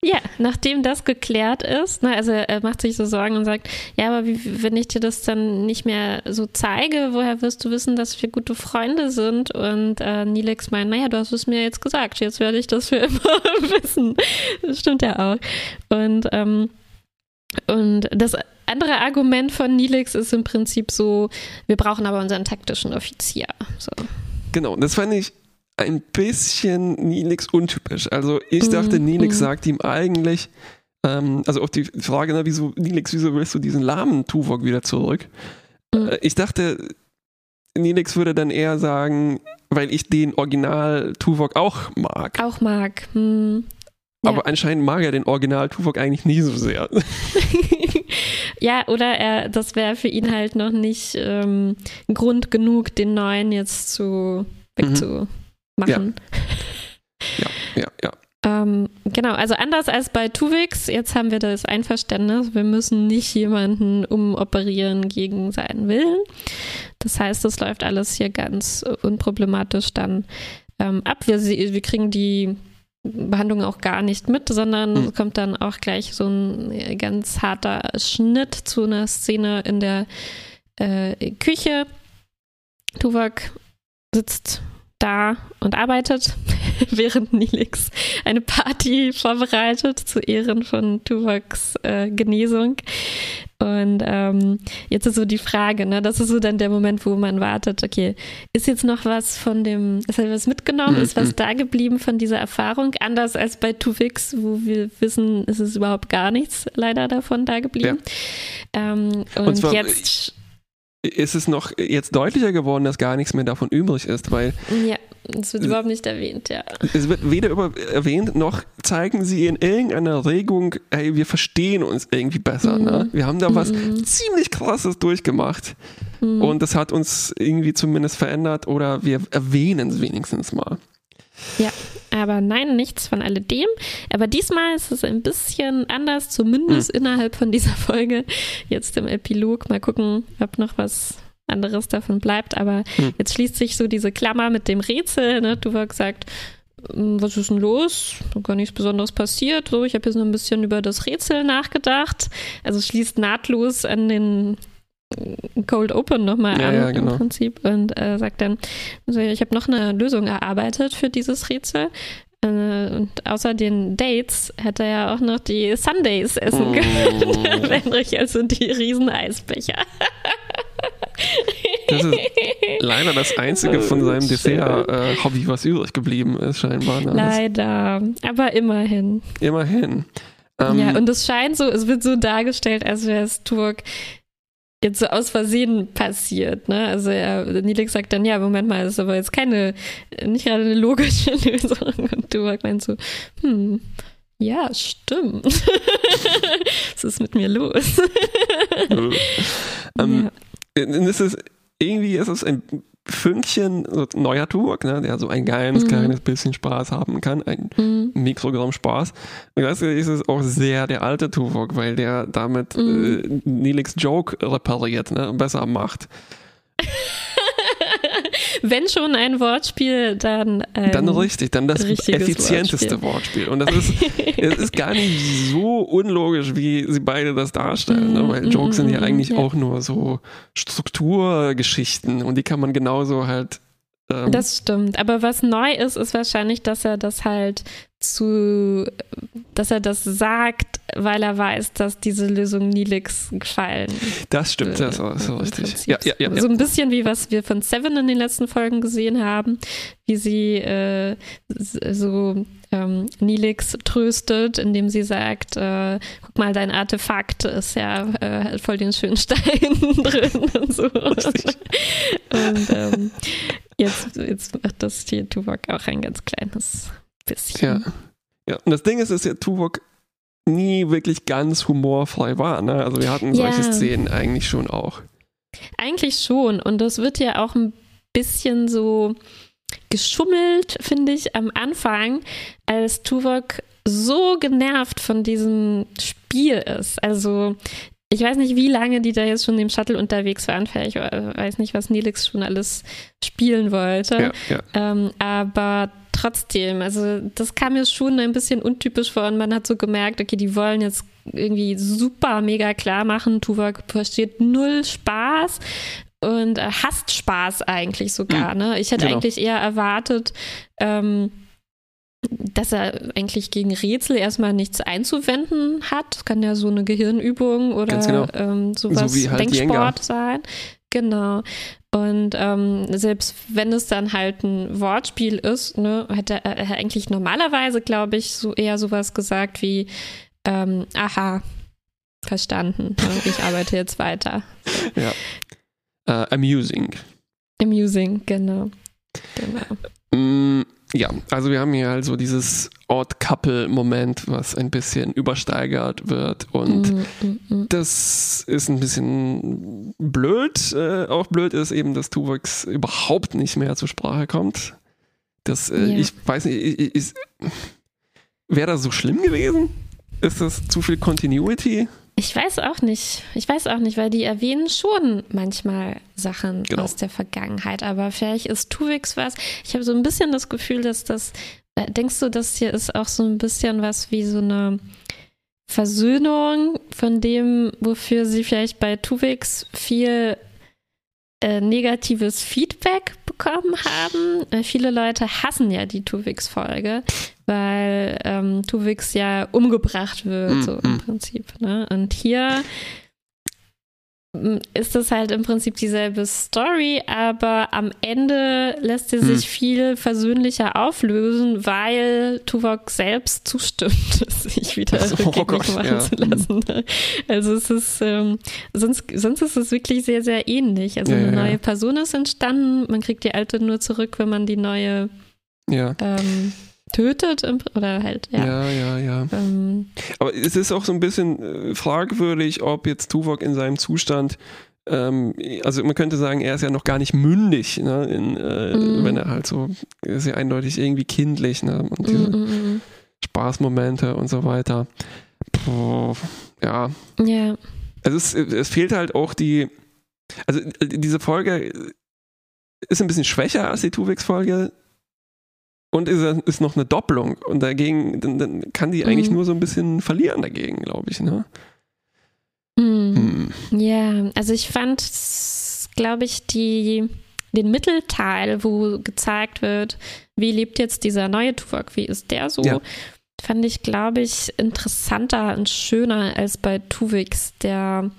Ja, nachdem das geklärt ist, ne, also er macht sich so Sorgen und sagt, ja, aber wie, wenn ich dir das dann nicht mehr so zeige, woher wirst du wissen, dass wir gute Freunde sind? Und äh, Nilix meint, naja, du hast es mir jetzt gesagt, jetzt werde ich das für immer wissen. Das stimmt ja auch. Und ähm, und das andere Argument von Nilix ist im Prinzip so, wir brauchen aber unseren taktischen Offizier. So. Genau, das fand ich ein bisschen Nilix untypisch. Also ich dachte, mm, Nilix mm. sagt ihm eigentlich, ähm, also auf die Frage, na, wieso, Nilix, wieso willst du diesen lahmen Tuvok wieder zurück? Mm. Äh, ich dachte, Nilix würde dann eher sagen, weil ich den Original Tuvok auch mag. Auch mag. Hm. Aber anscheinend mag er den Original Tuvok eigentlich nie so sehr. Ja, oder er, das wäre für ihn halt noch nicht ähm, Grund genug, den neuen jetzt zu wegzumachen. Mhm. Ja. ja, ja, ja. Ähm, genau, also anders als bei Tuvix, jetzt haben wir das Einverständnis, wir müssen nicht jemanden umoperieren gegen seinen Willen. Das heißt, das läuft alles hier ganz unproblematisch dann ähm, ab. Wir, wir kriegen die Behandlung auch gar nicht mit, sondern mhm. kommt dann auch gleich so ein ganz harter Schnitt zu einer Szene in der äh, Küche. Tuvok sitzt da und arbeitet, während Nilix eine Party vorbereitet zu Ehren von Tuvoks äh, Genesung. Und ähm, jetzt ist so die Frage, ne? Das ist so dann der Moment, wo man wartet, okay, ist jetzt noch was von dem, ist halt was mitgenommen, mhm. ist was da geblieben von dieser Erfahrung? Anders als bei Tuvix, wo wir wissen, ist es überhaupt gar nichts leider davon da geblieben. Ja. Ähm, und, und zwar, jetzt ist es noch jetzt deutlicher geworden, dass gar nichts mehr davon übrig ist, weil. Ja, es wird überhaupt nicht erwähnt, ja. Es wird weder über erwähnt, noch zeigen sie in irgendeiner Regung, hey, wir verstehen uns irgendwie besser. Mhm. Ne? Wir haben da was mhm. ziemlich krasses durchgemacht. Mhm. Und das hat uns irgendwie zumindest verändert oder wir erwähnen es wenigstens mal. Ja, aber nein, nichts von alledem. Aber diesmal ist es ein bisschen anders, zumindest mhm. innerhalb von dieser Folge. Jetzt im Epilog. Mal gucken, ob noch was anderes davon bleibt. Aber mhm. jetzt schließt sich so diese Klammer mit dem Rätsel. Ne? Du hast gesagt, hm, was ist denn los? Gar nichts Besonderes passiert. So, ich habe jetzt noch ein bisschen über das Rätsel nachgedacht. Also schließt nahtlos an den Cold Open nochmal ja, an ja, genau. im Prinzip und äh, sagt dann, also ich habe noch eine Lösung erarbeitet für dieses Rätsel. Äh, und außer den Dates hätte er ja auch noch die Sundays essen können. Oh. Wenn also die riesen Eisbecher. Das ist leider das einzige von seinem Dessert-Hobby, äh, was übrig geblieben ist, scheinbar. Ne? Leider, aber immerhin. Immerhin. Ähm, ja, und es scheint so, es wird so dargestellt, als wäre es Turk jetzt so aus Versehen passiert. Ne? Also er, Nilix sagt dann, ja, Moment mal, das ist aber jetzt keine, nicht gerade eine logische Lösung. Und du meinst so, hm, ja, stimmt. Was ist mit mir los? ähm, ja. Es ist, irgendwie ist es ein Fünkchen so neuer Tuvok, ne, der so ein geiles mhm. kleines bisschen Spaß haben kann, ein mhm. Mikrogramm Spaß. Und gleichzeitig ist es auch sehr der alte Tuvok, weil der damit mhm. äh, Nelix Joke repariert, ne, besser macht. Wenn schon ein Wortspiel, dann. Ähm, dann richtig, dann das effizienteste Wortspiel. Wortspiel. Und das ist, es ist gar nicht so unlogisch, wie sie beide das darstellen, ne? weil Jokes sind ja eigentlich ja. auch nur so Strukturgeschichten und die kann man genauso halt ähm, das stimmt. Aber was neu ist, ist wahrscheinlich, dass er das halt zu, dass er das sagt, weil er weiß, dass diese Lösung Nilix gefallen. Das stimmt, das ist so richtig. Ja, ja, ja, so ein bisschen wie was wir von Seven in den letzten Folgen gesehen haben, wie sie äh, so ähm, Nilix tröstet, indem sie sagt, äh, guck mal, dein Artefakt ist ja äh, voll den schönen Stein drin und so. Richtig. Und ähm, jetzt, jetzt macht das hier Tuvok auch ein ganz kleines bisschen. Ja. Ja, und das Ding ist, dass ja Tuvok nie wirklich ganz humorfrei war. Ne? Also wir hatten solche ja. Szenen eigentlich schon auch. Eigentlich schon. Und das wird ja auch ein bisschen so geschummelt, finde ich, am Anfang, als Tuvok so genervt von diesem Spiel ist. Also ich weiß nicht, wie lange die da jetzt schon im Shuttle unterwegs waren. Vielleicht weiß nicht, was Nelix schon alles spielen wollte. Ja, ja. Ähm, aber trotzdem, also das kam mir schon ein bisschen untypisch vor und man hat so gemerkt, okay, die wollen jetzt irgendwie super mega klar machen, Tuvok versteht null Spaß und äh, hasst Spaß eigentlich sogar. Hm, ne? Ich hätte genau. eigentlich eher erwartet, ähm, dass er eigentlich gegen Rätsel erstmal nichts einzuwenden hat. Das kann ja so eine Gehirnübung oder genau. ähm, sowas, so halt Denksport sein. Genau. Und ähm, selbst wenn es dann halt ein Wortspiel ist, ne, hätte er eigentlich normalerweise, glaube ich, so eher sowas gesagt wie, ähm, aha, verstanden. Ich arbeite jetzt weiter. Ja. Uh, amusing. Amusing, genau. Genau. Mm, ja, also wir haben hier also dieses Odd-Couple-Moment, was ein bisschen übersteigert wird und mm, mm, mm. das ist ein bisschen blöd. Äh, auch blöd ist eben, dass Tuvok überhaupt nicht mehr zur Sprache kommt. Das, äh, ja. ich weiß nicht, wäre das so schlimm gewesen? Ist das zu viel Continuity? Ich weiß auch nicht. Ich weiß auch nicht, weil die erwähnen schon manchmal Sachen genau. aus der Vergangenheit. Aber vielleicht ist Tuvix was. Ich habe so ein bisschen das Gefühl, dass das. Äh, denkst du, das hier ist auch so ein bisschen was wie so eine Versöhnung von dem, wofür sie vielleicht bei Tuvix viel äh, negatives Feedback bekommen haben. Äh, viele Leute hassen ja die Tuvix-Folge, weil ähm, Tuvix ja umgebracht wird, mm, so im mm. Prinzip. Ne? Und hier ist es halt im Prinzip dieselbe Story, aber am Ende lässt sie sich hm. viel versöhnlicher auflösen, weil Tuvok selbst zustimmt, sich wieder oh rückgängig Gott, machen ja. zu lassen. Ne? Also es ist, ähm, sonst, sonst ist es wirklich sehr, sehr ähnlich. Also ja, eine ja, neue Person ist entstanden, man kriegt die alte nur zurück, wenn man die neue ähm, tötet oder halt, ja. Ja, ja, ja. Ähm, Aber es ist auch so ein bisschen äh, fragwürdig, ob jetzt Tuvok in seinem Zustand ähm, also man könnte sagen, er ist ja noch gar nicht mündig, ne, in, äh, mm. wenn er halt so, ist ja eindeutig irgendwie kindlich, ne, und diese mm, mm, Spaßmomente und so weiter. Puh, ja. Ja. Also es, es fehlt halt auch die, also äh, diese Folge ist ein bisschen schwächer als die Tuvix-Folge, und ist, ist noch eine Doppelung. Und dagegen, dann, dann kann die eigentlich mhm. nur so ein bisschen verlieren dagegen, glaube ich. Ne? Mhm. Hm. Ja, also ich fand, glaube ich, die, den Mittelteil, wo gezeigt wird, wie lebt jetzt dieser neue Tuvok, wie ist der so, ja. fand ich, glaube ich, interessanter und schöner als bei Tuvix, der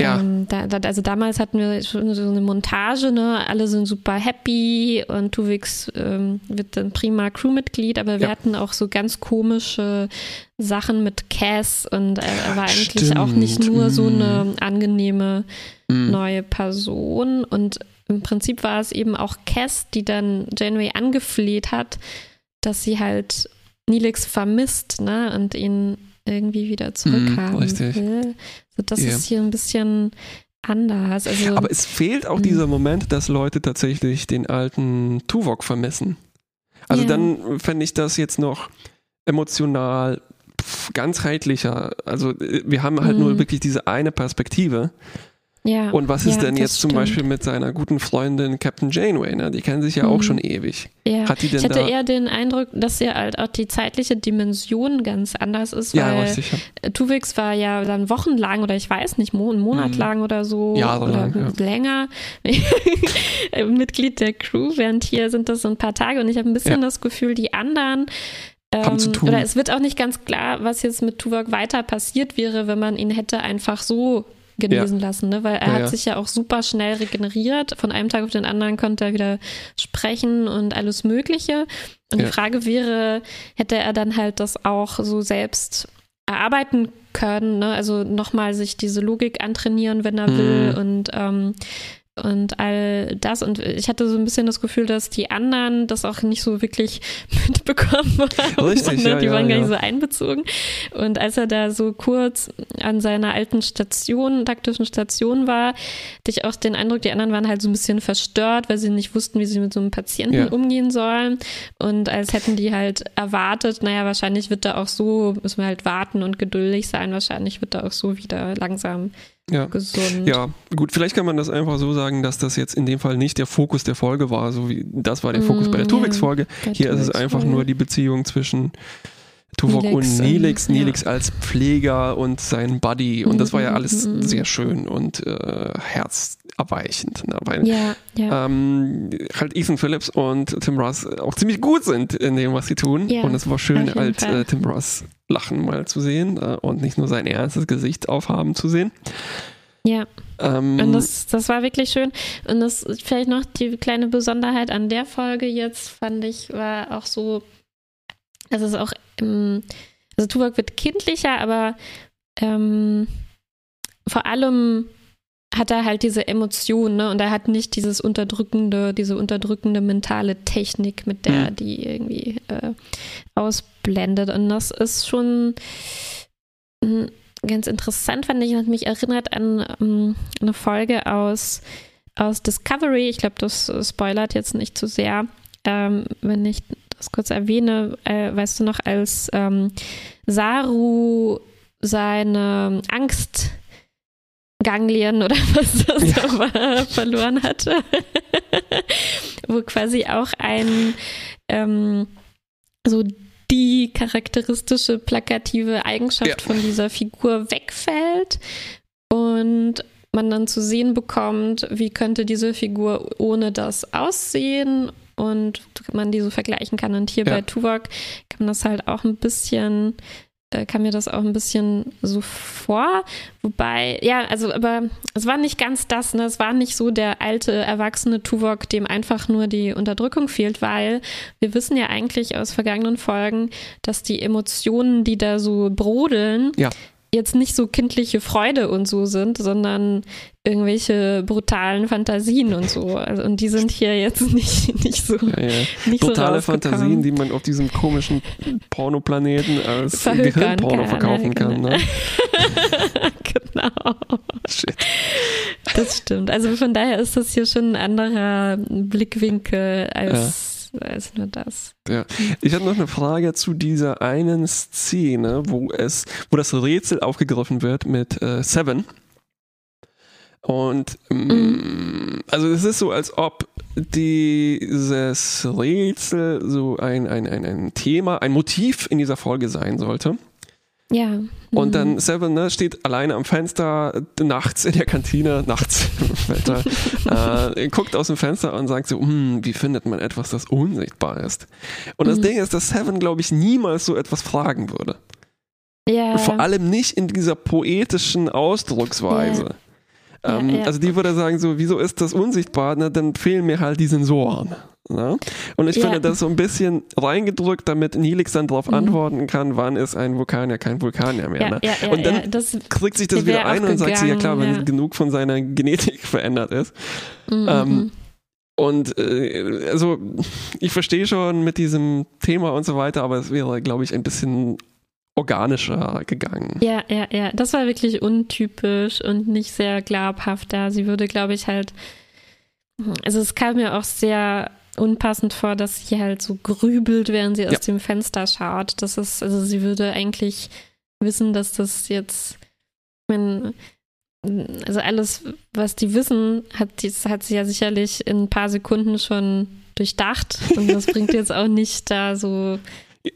ja. Ähm, da, da, also damals hatten wir schon so eine Montage, ne? Alle sind super happy und Tuvix ähm, wird dann prima Crewmitglied, aber wir ja. hatten auch so ganz komische Sachen mit Cass und er, er war eigentlich Stimmt. auch nicht nur mm. so eine angenehme mm. neue Person und im Prinzip war es eben auch Cass, die dann Janeway angefleht hat, dass sie halt Nilix vermisst, ne? Und ihn irgendwie wieder zurückhaben mm, will. Also das yeah. ist hier ein bisschen anders. Also, Aber es fehlt auch dieser mm. Moment, dass Leute tatsächlich den alten Tuvok vermissen. Also yeah. dann fände ich das jetzt noch emotional ganzheitlicher. Also äh, wir haben halt mm. nur wirklich diese eine Perspektive. Ja, und was ist ja, denn jetzt stimmt. zum Beispiel mit seiner guten Freundin Captain Janeway? Ne? Die kennen sich ja mhm. auch schon ewig. Ja. Hat die denn ich hatte eher den Eindruck, dass ja halt auch die zeitliche Dimension ganz anders ist, ja, weil richtig, ja. Tuvix war ja dann wochenlang oder ich weiß nicht, einen Monat mhm. lang oder so Jahrelang, oder ja. länger Mitglied der Crew, während hier sind das so ein paar Tage und ich habe ein bisschen das Gefühl, die anderen ähm, oder es wird auch nicht ganz klar, was jetzt mit Tuvok weiter passiert wäre, wenn man ihn hätte einfach so genesen ja. lassen, ne? weil er ja, hat ja. sich ja auch super schnell regeneriert. Von einem Tag auf den anderen konnte er wieder sprechen und alles Mögliche. Und die Frage wäre, hätte er dann halt das auch so selbst erarbeiten können, ne? also nochmal sich diese Logik antrainieren, wenn er mhm. will und ähm, und all das. Und ich hatte so ein bisschen das Gefühl, dass die anderen das auch nicht so wirklich mitbekommen haben. Richtig, ja, die waren ja, gar nicht so einbezogen. Und als er da so kurz an seiner alten Station, taktischen Station war, hatte ich auch den Eindruck, die anderen waren halt so ein bisschen verstört, weil sie nicht wussten, wie sie mit so einem Patienten ja. umgehen sollen. Und als hätten die halt erwartet, naja, wahrscheinlich wird da auch so, müssen wir halt warten und geduldig sein, wahrscheinlich wird da auch so wieder langsam ja. gesund. Ja, gut, vielleicht kann man das einfach so sagen, dass das jetzt in dem Fall nicht der Fokus der Folge war, so wie das war der Fokus mm, bei der Tuvix-Folge. Ja, Hier ist es einfach nur die Beziehung zwischen Tuvok und Nilix, Nilix ja. als Pfleger und sein Buddy und das war ja mhm, alles mm, sehr schön und äh, herzerweichend, ne? weil ja, ja. Ähm, halt Ethan Phillips und Tim Ross auch ziemlich gut sind in dem, was sie tun und es war schön, halt äh, Tim Ross lachen mal zu sehen äh, und nicht nur sein ernstes Gesicht aufhaben zu sehen. Ja. Ähm, und das, das war wirklich schön. Und das vielleicht noch die kleine Besonderheit an der Folge jetzt, fand ich, war auch so, dass es auch, im, also Tuvok wird kindlicher, aber ähm, vor allem hat er halt diese Emotion, ne? Und er hat nicht dieses unterdrückende, diese unterdrückende mentale Technik, mit der mhm. die irgendwie äh, ausblendet. Und das ist schon hm, ganz interessant, fand ich, hat mich erinnert an um, ähm, eine Folge aus, aus Discovery. Ich glaube, das spoilert jetzt nicht zu sehr, ähm, wenn ich das kurz erwähne. Äh, weißt du noch, als ähm, Saru seine Angst Ganglien oder was das ja. war, verloren hatte. Wo quasi auch ein ähm, so die charakteristische plakative Eigenschaft ja. von dieser Figur wegfällt und man dann zu sehen bekommt, wie könnte diese Figur ohne das aussehen und man die so vergleichen kann. Und hier ja. bei Tuvok kann man das halt auch ein bisschen äh, kam mir das auch ein bisschen so vor. Wobei, ja, also, aber es war nicht ganz das, ne? Es war nicht so der alte, erwachsene Tuvok, dem einfach nur die Unterdrückung fehlt, weil wir wissen ja eigentlich aus vergangenen Folgen, dass die Emotionen, die da so brodeln, ja jetzt nicht so kindliche Freude und so sind, sondern irgendwelche brutalen Fantasien und so. Also, und die sind hier jetzt nicht, nicht so. Ja, ja. Nicht Brutale so Fantasien, die man auf diesem komischen Pornoplaneten als Gehirnporno verkaufen kann. Ne? genau. Shit. Das stimmt. Also von daher ist das hier schon ein anderer Blickwinkel als. Ja als nur das. Ja. Ich habe noch eine Frage zu dieser einen Szene, wo es, wo das Rätsel aufgegriffen wird mit äh, Seven. Und mm, mhm. also es ist so, als ob dieses Rätsel so ein, ein, ein, ein Thema, ein Motiv in dieser Folge sein sollte. Ja. Und dann mhm. Seven ne, steht alleine am Fenster nachts in der Kantine, nachts äh, guckt aus dem Fenster und sagt so, hm, wie findet man etwas, das unsichtbar ist? Und das mhm. Ding ist, dass Seven, glaube ich, niemals so etwas fragen würde. Ja. Vor allem nicht in dieser poetischen Ausdrucksweise. Ja. Ähm, ja, Also die würde sagen so, wieso ist das unsichtbar? Na, dann fehlen mir halt die Sensoren. Ne? Und ich ja. finde das so ein bisschen reingedrückt, damit Nilix dann darauf mhm. antworten kann, wann ist ein Vulkan ja kein Vulkan mehr. Ja, ne? ja, und dann kriegt sich das wieder ein und sagt sie, ja klar, wenn genug von seiner Genetik verändert ist. Mhm. Ähm, und äh, also ich verstehe schon mit diesem Thema und so weiter, aber es wäre, glaube ich, ein bisschen organischer gegangen. Ja, ja, ja. Das war wirklich untypisch und nicht sehr glaubhaft da. Sie würde, glaube ich, halt. Also es kam mir auch sehr unpassend vor, dass sie halt so grübelt, während sie ja. aus dem Fenster schaut. Das ist, also sie würde eigentlich wissen, dass das jetzt, wenn, also alles, was die wissen, hat, das hat sie ja sicherlich in ein paar Sekunden schon durchdacht. Und das bringt jetzt auch nicht da so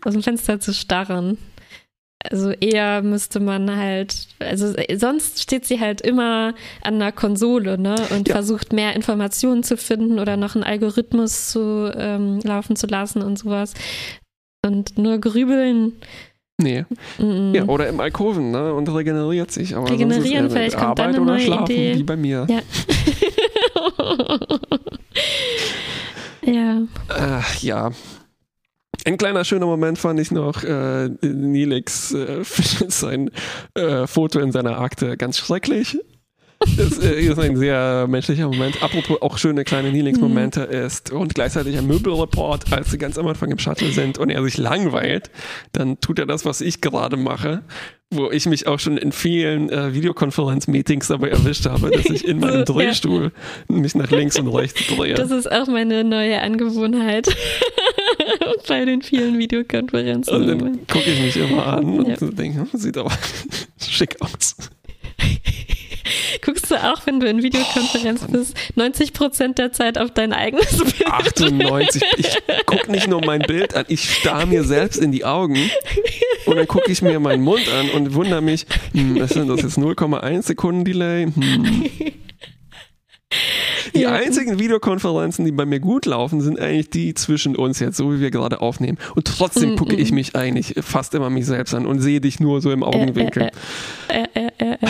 aus dem Fenster zu starren. Also eher müsste man halt, also sonst steht sie halt immer an einer Konsole, ne? Und ja. versucht mehr Informationen zu finden oder noch einen Algorithmus zu ähm, laufen zu lassen und sowas. Und nur grübeln. Nee. Mm Ja, oder im Alkoven, ne? Und regeneriert sich. Aber Regenerieren, vielleicht kommt dann eine neue Schlafen, Idee. wie bei mir. Ja. ja. Ach, ja. Ein kleiner schöner Moment fand ich noch, äh, Nilix äh, sein äh, Foto in seiner Akte ganz schrecklich. Das äh, ist ein sehr menschlicher Moment. Apropos auch schöne kleine Nilix-Momente ist und gleichzeitig ein Möbelreport, als sie ganz am Anfang im Shuttle sind und er sich langweilt, dann tut er das, was ich gerade mache, wo ich mich auch schon in vielen äh, Videokonferenz-Meetings dabei erwischt habe, dass ich in meinem Drehstuhl mich nach links und rechts drehe. Das ist auch meine neue Angewohnheit bei den vielen Videokonferenzen. Und dann gucke ich mich immer an und ja. denke, hm, sieht aber schick aus. Guckst du auch, wenn du in Videokonferenz oh, bist, 90 Prozent der Zeit auf dein eigenes Bild? 98. Ich gucke nicht nur mein Bild an, ich starre mir selbst in die Augen und dann gucke ich mir meinen Mund an und wundere mich, hm, was sind das jetzt 0,1 Sekunden Delay? Hm. Die ja. einzigen Videokonferenzen, die bei mir gut laufen, sind eigentlich die zwischen uns jetzt, so wie wir gerade aufnehmen. Und trotzdem mm, gucke mm. ich mich eigentlich fast immer mich selbst an und sehe dich nur so im Augenwinkel. Äh, äh, äh, äh, äh.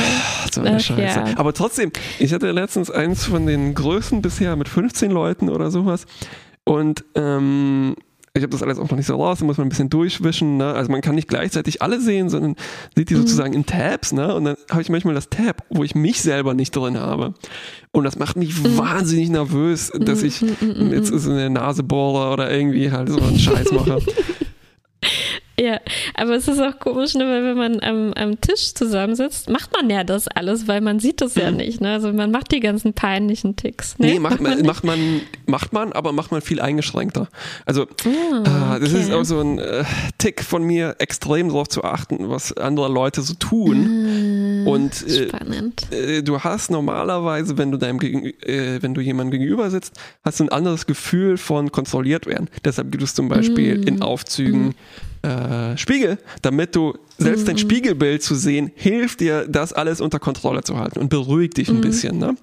so eine Ach, Scheiße. Ja. Aber trotzdem, ich hatte letztens eins von den größten bisher mit 15 Leuten oder sowas. Und ähm, ich habe das alles auch noch nicht so raus, da muss man ein bisschen durchwischen. Ne? Also man kann nicht gleichzeitig alle sehen, sondern sieht die mhm. sozusagen in Tabs. Ne? Und dann habe ich manchmal das Tab, wo ich mich selber nicht drin habe. Und das macht mich mhm. wahnsinnig nervös, dass mhm, ich mhm, mhm, jetzt so eine Nase bohre oder irgendwie halt so einen Scheiß mache. Ja, aber es ist auch komisch, ne, weil wenn man am, am Tisch zusammensitzt, macht man ja das alles, weil man sieht das ja mhm. nicht. Ne? Also man macht die ganzen peinlichen Ticks. Ne? Nee, macht, macht, man, macht, man, macht man, aber macht man viel eingeschränkter. Also ah, äh, das ist auch so ein äh, Tick von mir, extrem darauf zu achten, was andere Leute so tun. Ah, Und äh, äh, du hast normalerweise, wenn du deinem äh, wenn du jemandem gegenüber sitzt, hast du ein anderes Gefühl von kontrolliert werden. Deshalb gibt es zum Beispiel mm. in Aufzügen mm äh, Spiegel, damit du selbst mhm. dein Spiegelbild zu sehen, hilft dir, das alles unter Kontrolle zu halten und beruhigt dich ein mhm. bisschen. Ne?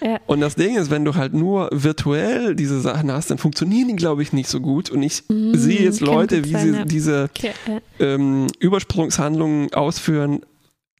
Ja. Und das Ding ist, wenn du halt nur virtuell diese Sachen hast, dann funktionieren die, glaube ich, nicht so gut. Und ich mhm. sehe jetzt Leute, wie sie diese okay. ähm, Übersprungshandlungen ausführen,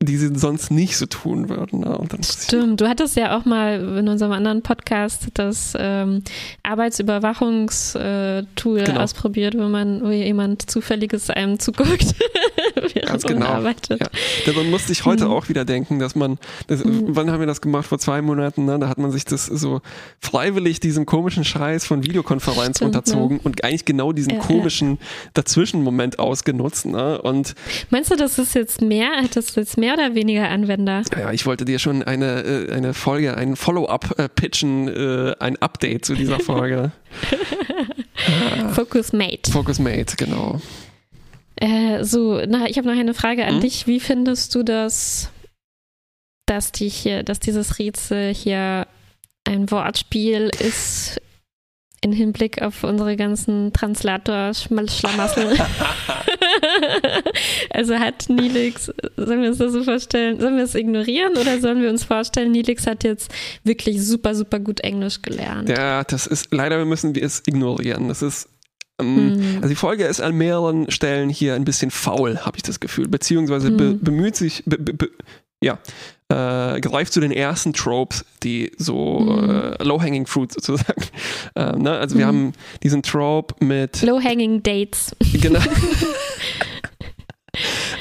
die sie sonst nicht so tun würden. Ne? Stimmt, du hattest ja auch mal in unserem anderen Podcast das ähm, Arbeitsüberwachungstool äh, genau. ausprobiert, wo man, wo jemand Zufälliges einem zuguckt. Ganz genau. Arbeitet. Ja. Daran musste ich heute mhm. auch wieder denken, dass man, das, mhm. wann haben wir das gemacht? Vor zwei Monaten, ne? da hat man sich das so freiwillig diesem komischen Scheiß von Videokonferenz Stimmt, unterzogen ne? und eigentlich genau diesen ja, komischen ja. Dazwischenmoment ausgenutzt. Ne? Und Meinst du, das ist jetzt mehr, das jetzt mehr oder weniger Anwender? Ja, ich wollte dir schon eine, äh, eine Folge, ein Follow-up äh, pitchen, äh, ein Update zu dieser Folge. Focus Mate. Focus Mate, genau. Äh, so, na, ich habe noch eine Frage an mhm. dich. Wie findest du das, dass, die hier, dass dieses Rätsel hier ein Wortspiel ist in Hinblick auf unsere ganzen Translator-Schlamassel? also hat Nilix, sollen wir uns das so vorstellen, sollen wir es ignorieren oder sollen wir uns vorstellen, Nilix hat jetzt wirklich super, super gut Englisch gelernt? Ja, das ist, leider müssen wir es ignorieren. Das ist Mhm. Also die Folge ist an mehreren Stellen hier ein bisschen faul, habe ich das Gefühl, beziehungsweise mhm. be bemüht sich, be be ja, äh, greift zu den ersten Tropes, die so mhm. äh, Low-Hanging Fruit sozusagen. Äh, ne? Also wir mhm. haben diesen Trope mit Low-Hanging Dates. Genau.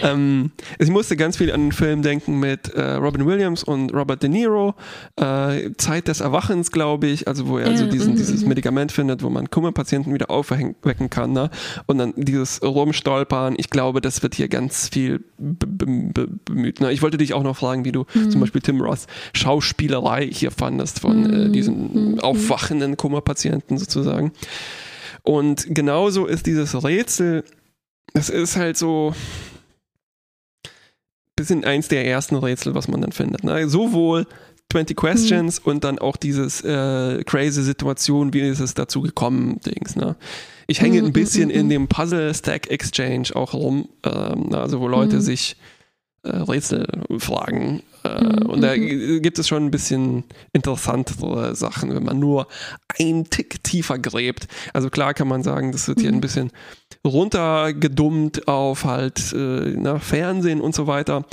ähm, ich musste ganz viel an den Film denken mit äh, Robin Williams und Robert De Niro. Äh, Zeit des Erwachens, glaube ich, also wo er ja, so diesen, mm, dieses mm. Medikament findet, wo man Kummerpatienten wieder aufwecken kann. Ne? Und dann dieses Rumstolpern, ich glaube, das wird hier ganz viel bemüht. Ne? Ich wollte dich auch noch fragen, wie du mm. zum Beispiel Tim Ross Schauspielerei hier fandest von äh, diesen aufwachenden Kummerpatienten sozusagen. Und genauso ist dieses Rätsel es ist halt so bisschen eins der ersten Rätsel, was man dann findet. Ne? Sowohl 20 Questions mhm. und dann auch dieses äh, crazy Situation, wie ist es dazu gekommen, Dings. Ne? Ich hänge mhm, ein bisschen mhm, in mhm. dem Puzzle Stack Exchange auch rum, ähm, also wo Leute mhm. sich äh, Rätsel fragen. Äh, mhm, und da gibt es schon ein bisschen interessantere Sachen, wenn man nur einen Tick tiefer gräbt. Also klar kann man sagen, das wird hier ein bisschen runtergedummt auf halt äh, na, Fernsehen und so weiter.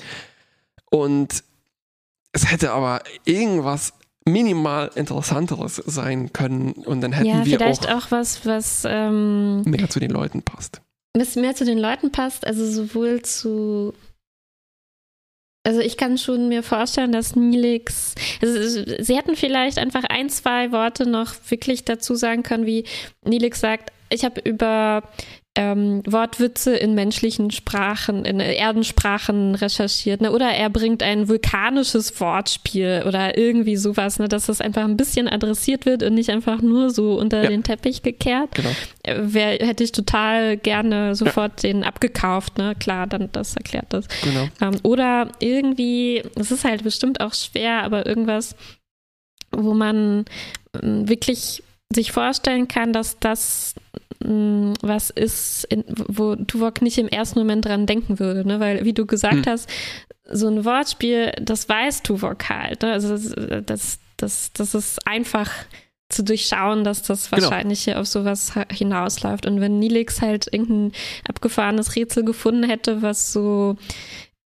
Und es hätte aber irgendwas minimal interessanteres sein können und dann hätten ja, wir vielleicht auch, auch was, was ähm, mehr zu den Leuten passt. Was mehr zu den Leuten passt, also sowohl zu also ich kann schon mir vorstellen, dass Nilix, also sie hätten vielleicht einfach ein, zwei Worte noch wirklich dazu sagen können, wie Nilix sagt, ich habe über ähm, Wortwitze in menschlichen Sprachen, in Erdensprachen recherchiert, ne? Oder er bringt ein vulkanisches Wortspiel oder irgendwie sowas, ne? Dass das einfach ein bisschen adressiert wird und nicht einfach nur so unter ja. den Teppich gekehrt. Genau. Äh, wär, hätte ich total gerne sofort ja. den abgekauft, ne? Klar, dann das erklärt das. Genau. Ähm, oder irgendwie, es ist halt bestimmt auch schwer, aber irgendwas, wo man ähm, wirklich sich vorstellen kann, dass das Mm, was ist, in, wo Tuvok nicht im ersten Moment dran denken würde, ne? Weil, wie du gesagt hm. hast, so ein Wortspiel, das weiß Tuvok halt. Ne? Also das, das, das ist einfach zu durchschauen, dass das genau. wahrscheinlich genau. hier auf sowas hinausläuft. Und wenn Nilix halt irgendein abgefahrenes Rätsel gefunden hätte, was so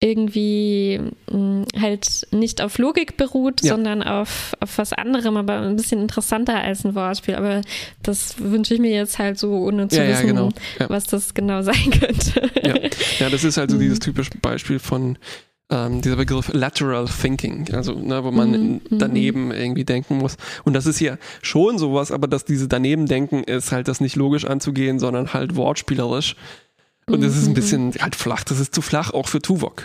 irgendwie mh, mm, halt nicht auf Logik beruht, ja. sondern auf, auf was anderem, aber ein bisschen interessanter als ein Wortspiel. Aber das wünsche ich mir jetzt halt so, ohne zu ja, wissen, genau. was das genau sein könnte. Ja, das ist halt so dieses typische Beispiel von ähm, dieser Begriff Lateral Thinking, also ne, wo man mhm, mhm. daneben irgendwie denken muss. Und das ist hier schon sowas, aber dass diese daneben denken ist halt das nicht logisch anzugehen, sondern halt wortspielerisch. Und das ist ein mhm, bisschen halt flach, das ist zu flach auch für Tuvok.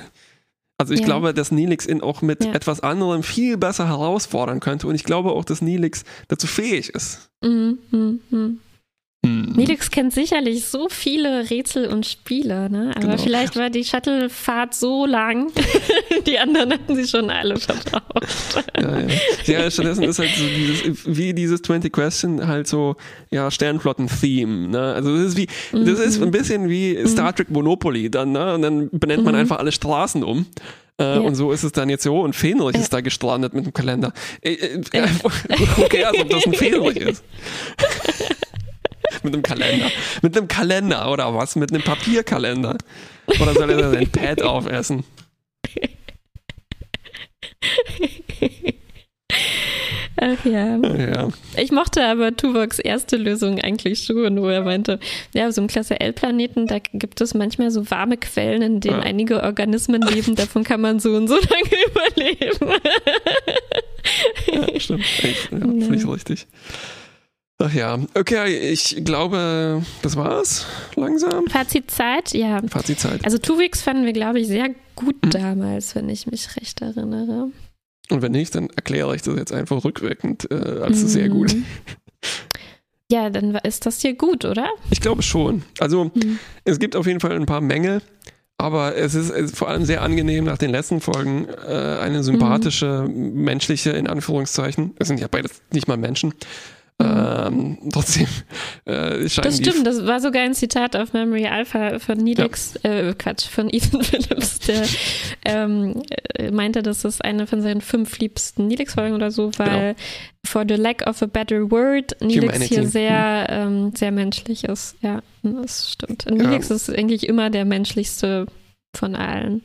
Also ich ja. glaube, dass Nilix ihn auch mit ja. etwas anderem viel besser herausfordern könnte und ich glaube auch, dass Nilix dazu fähig ist. Mhm. Mhm. Hm. Nelix kennt sicherlich so viele Rätsel und Spiele, ne? aber genau. vielleicht war die Shuttlefahrt so lang, die anderen hatten sie schon alle verbraucht. ja, ja. ja, stattdessen ist halt so dieses, wie dieses 20 Question halt so, ja, Sternflotten-Theme. Ne? Also das ist wie, das ist mhm. ein bisschen wie mhm. Star Trek Monopoly dann, ne? Und dann benennt man mhm. einfach alle Straßen um. Äh, ja. Und so ist es dann jetzt so. Und Fenrich ja. ist da gestrandet mit dem Kalender. Äh, äh, okay, also ob das ein Fenrich ist. Mit einem Kalender. Mit einem Kalender oder was? Mit einem Papierkalender. Oder soll er sein Pad aufessen? Ach ja. ja. Ich mochte aber Tuvoks erste Lösung eigentlich schon, wo er meinte, ja, so im Klasse L-Planeten, da gibt es manchmal so warme Quellen, in denen ja. einige Organismen leben, davon kann man so und so lange überleben. ja, stimmt. Ich, ja, Finde ich richtig. Ach ja, okay, ich glaube, das war's langsam. Fazitzeit, ja. Fazitzeit. Also Tuvix fanden wir, glaube ich, sehr gut hm. damals, wenn ich mich recht erinnere. Und wenn nicht, dann erkläre ich das jetzt einfach rückwirkend äh, als mhm. sehr gut. Ja, dann ist das hier gut, oder? Ich glaube schon. Also mhm. es gibt auf jeden Fall ein paar Mängel, aber es ist, es ist, vor allem sehr angenehm nach den letzten Folgen äh, eine sympathische, mhm. menschliche, in Anführungszeichen, es sind ja beides nicht mal Menschen, ähm, trotzdem äh, scheinen Das stimmt, das war sogar ein Zitat auf Memory Alpha von Nilix, ja. äh, Quatsch, von Ethan Phillips, der ähm, äh, meinte, dass das eine von seinen fünf liebsten Nilix-Folgen oder so, weil genau. for the lack of a better word Humanity. hier sehr, ähm, sehr menschlich ist. Ja, das stimmt. Und Nilix ja. ist eigentlich immer der menschlichste von allen.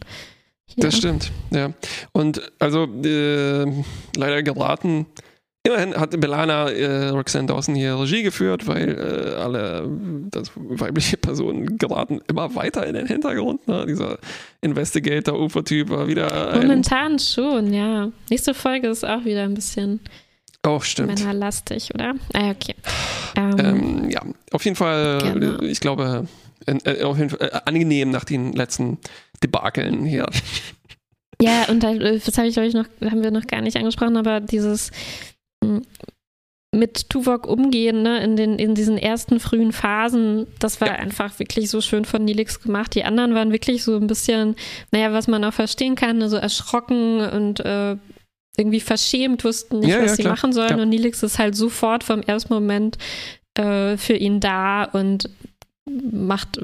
Hier. Das stimmt, ja. Und also äh, leider geraten Immerhin hat Belana äh, Roxanne Dawson hier Regie geführt, weil äh, alle das weibliche Personen geraten immer weiter in den Hintergrund. Ne? Dieser Investigator-Ufer-Typ war wieder. Momentan schon, ja. Nächste Folge ist auch wieder ein bisschen oh, stimmt. männerlastig, oder? Ah, okay. Ähm, ähm, ja, auf jeden Fall, genau. ich glaube, äh, auf jeden Fall äh, angenehm nach den letzten Debakeln hier. Ja, und das habe ich, glaube ich, noch, haben wir noch gar nicht angesprochen, aber dieses mit Tuvok umgehen, ne, in, den, in diesen ersten frühen Phasen, das war ja. einfach wirklich so schön von Nilix gemacht. Die anderen waren wirklich so ein bisschen, naja, was man auch verstehen kann, ne, so erschrocken und äh, irgendwie verschämt, wussten nicht, ja, was ja, sie machen sollen. Und Nilix ist halt sofort vom ersten Moment äh, für ihn da und macht,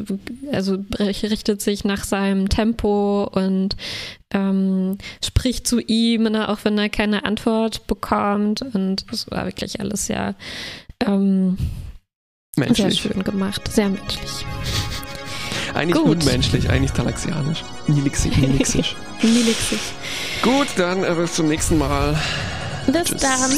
also richtet sich nach seinem Tempo und ähm, spricht zu ihm, ne, auch wenn er keine Antwort bekommt. Und das war wirklich alles sehr, ähm, sehr schön gemacht, sehr menschlich. Eigentlich Gut. unmenschlich, eigentlich talaxianisch. Nilixig, nilixisch. nilixig. Gut, dann äh, bis zum nächsten Mal. Bis Tschüss. dann.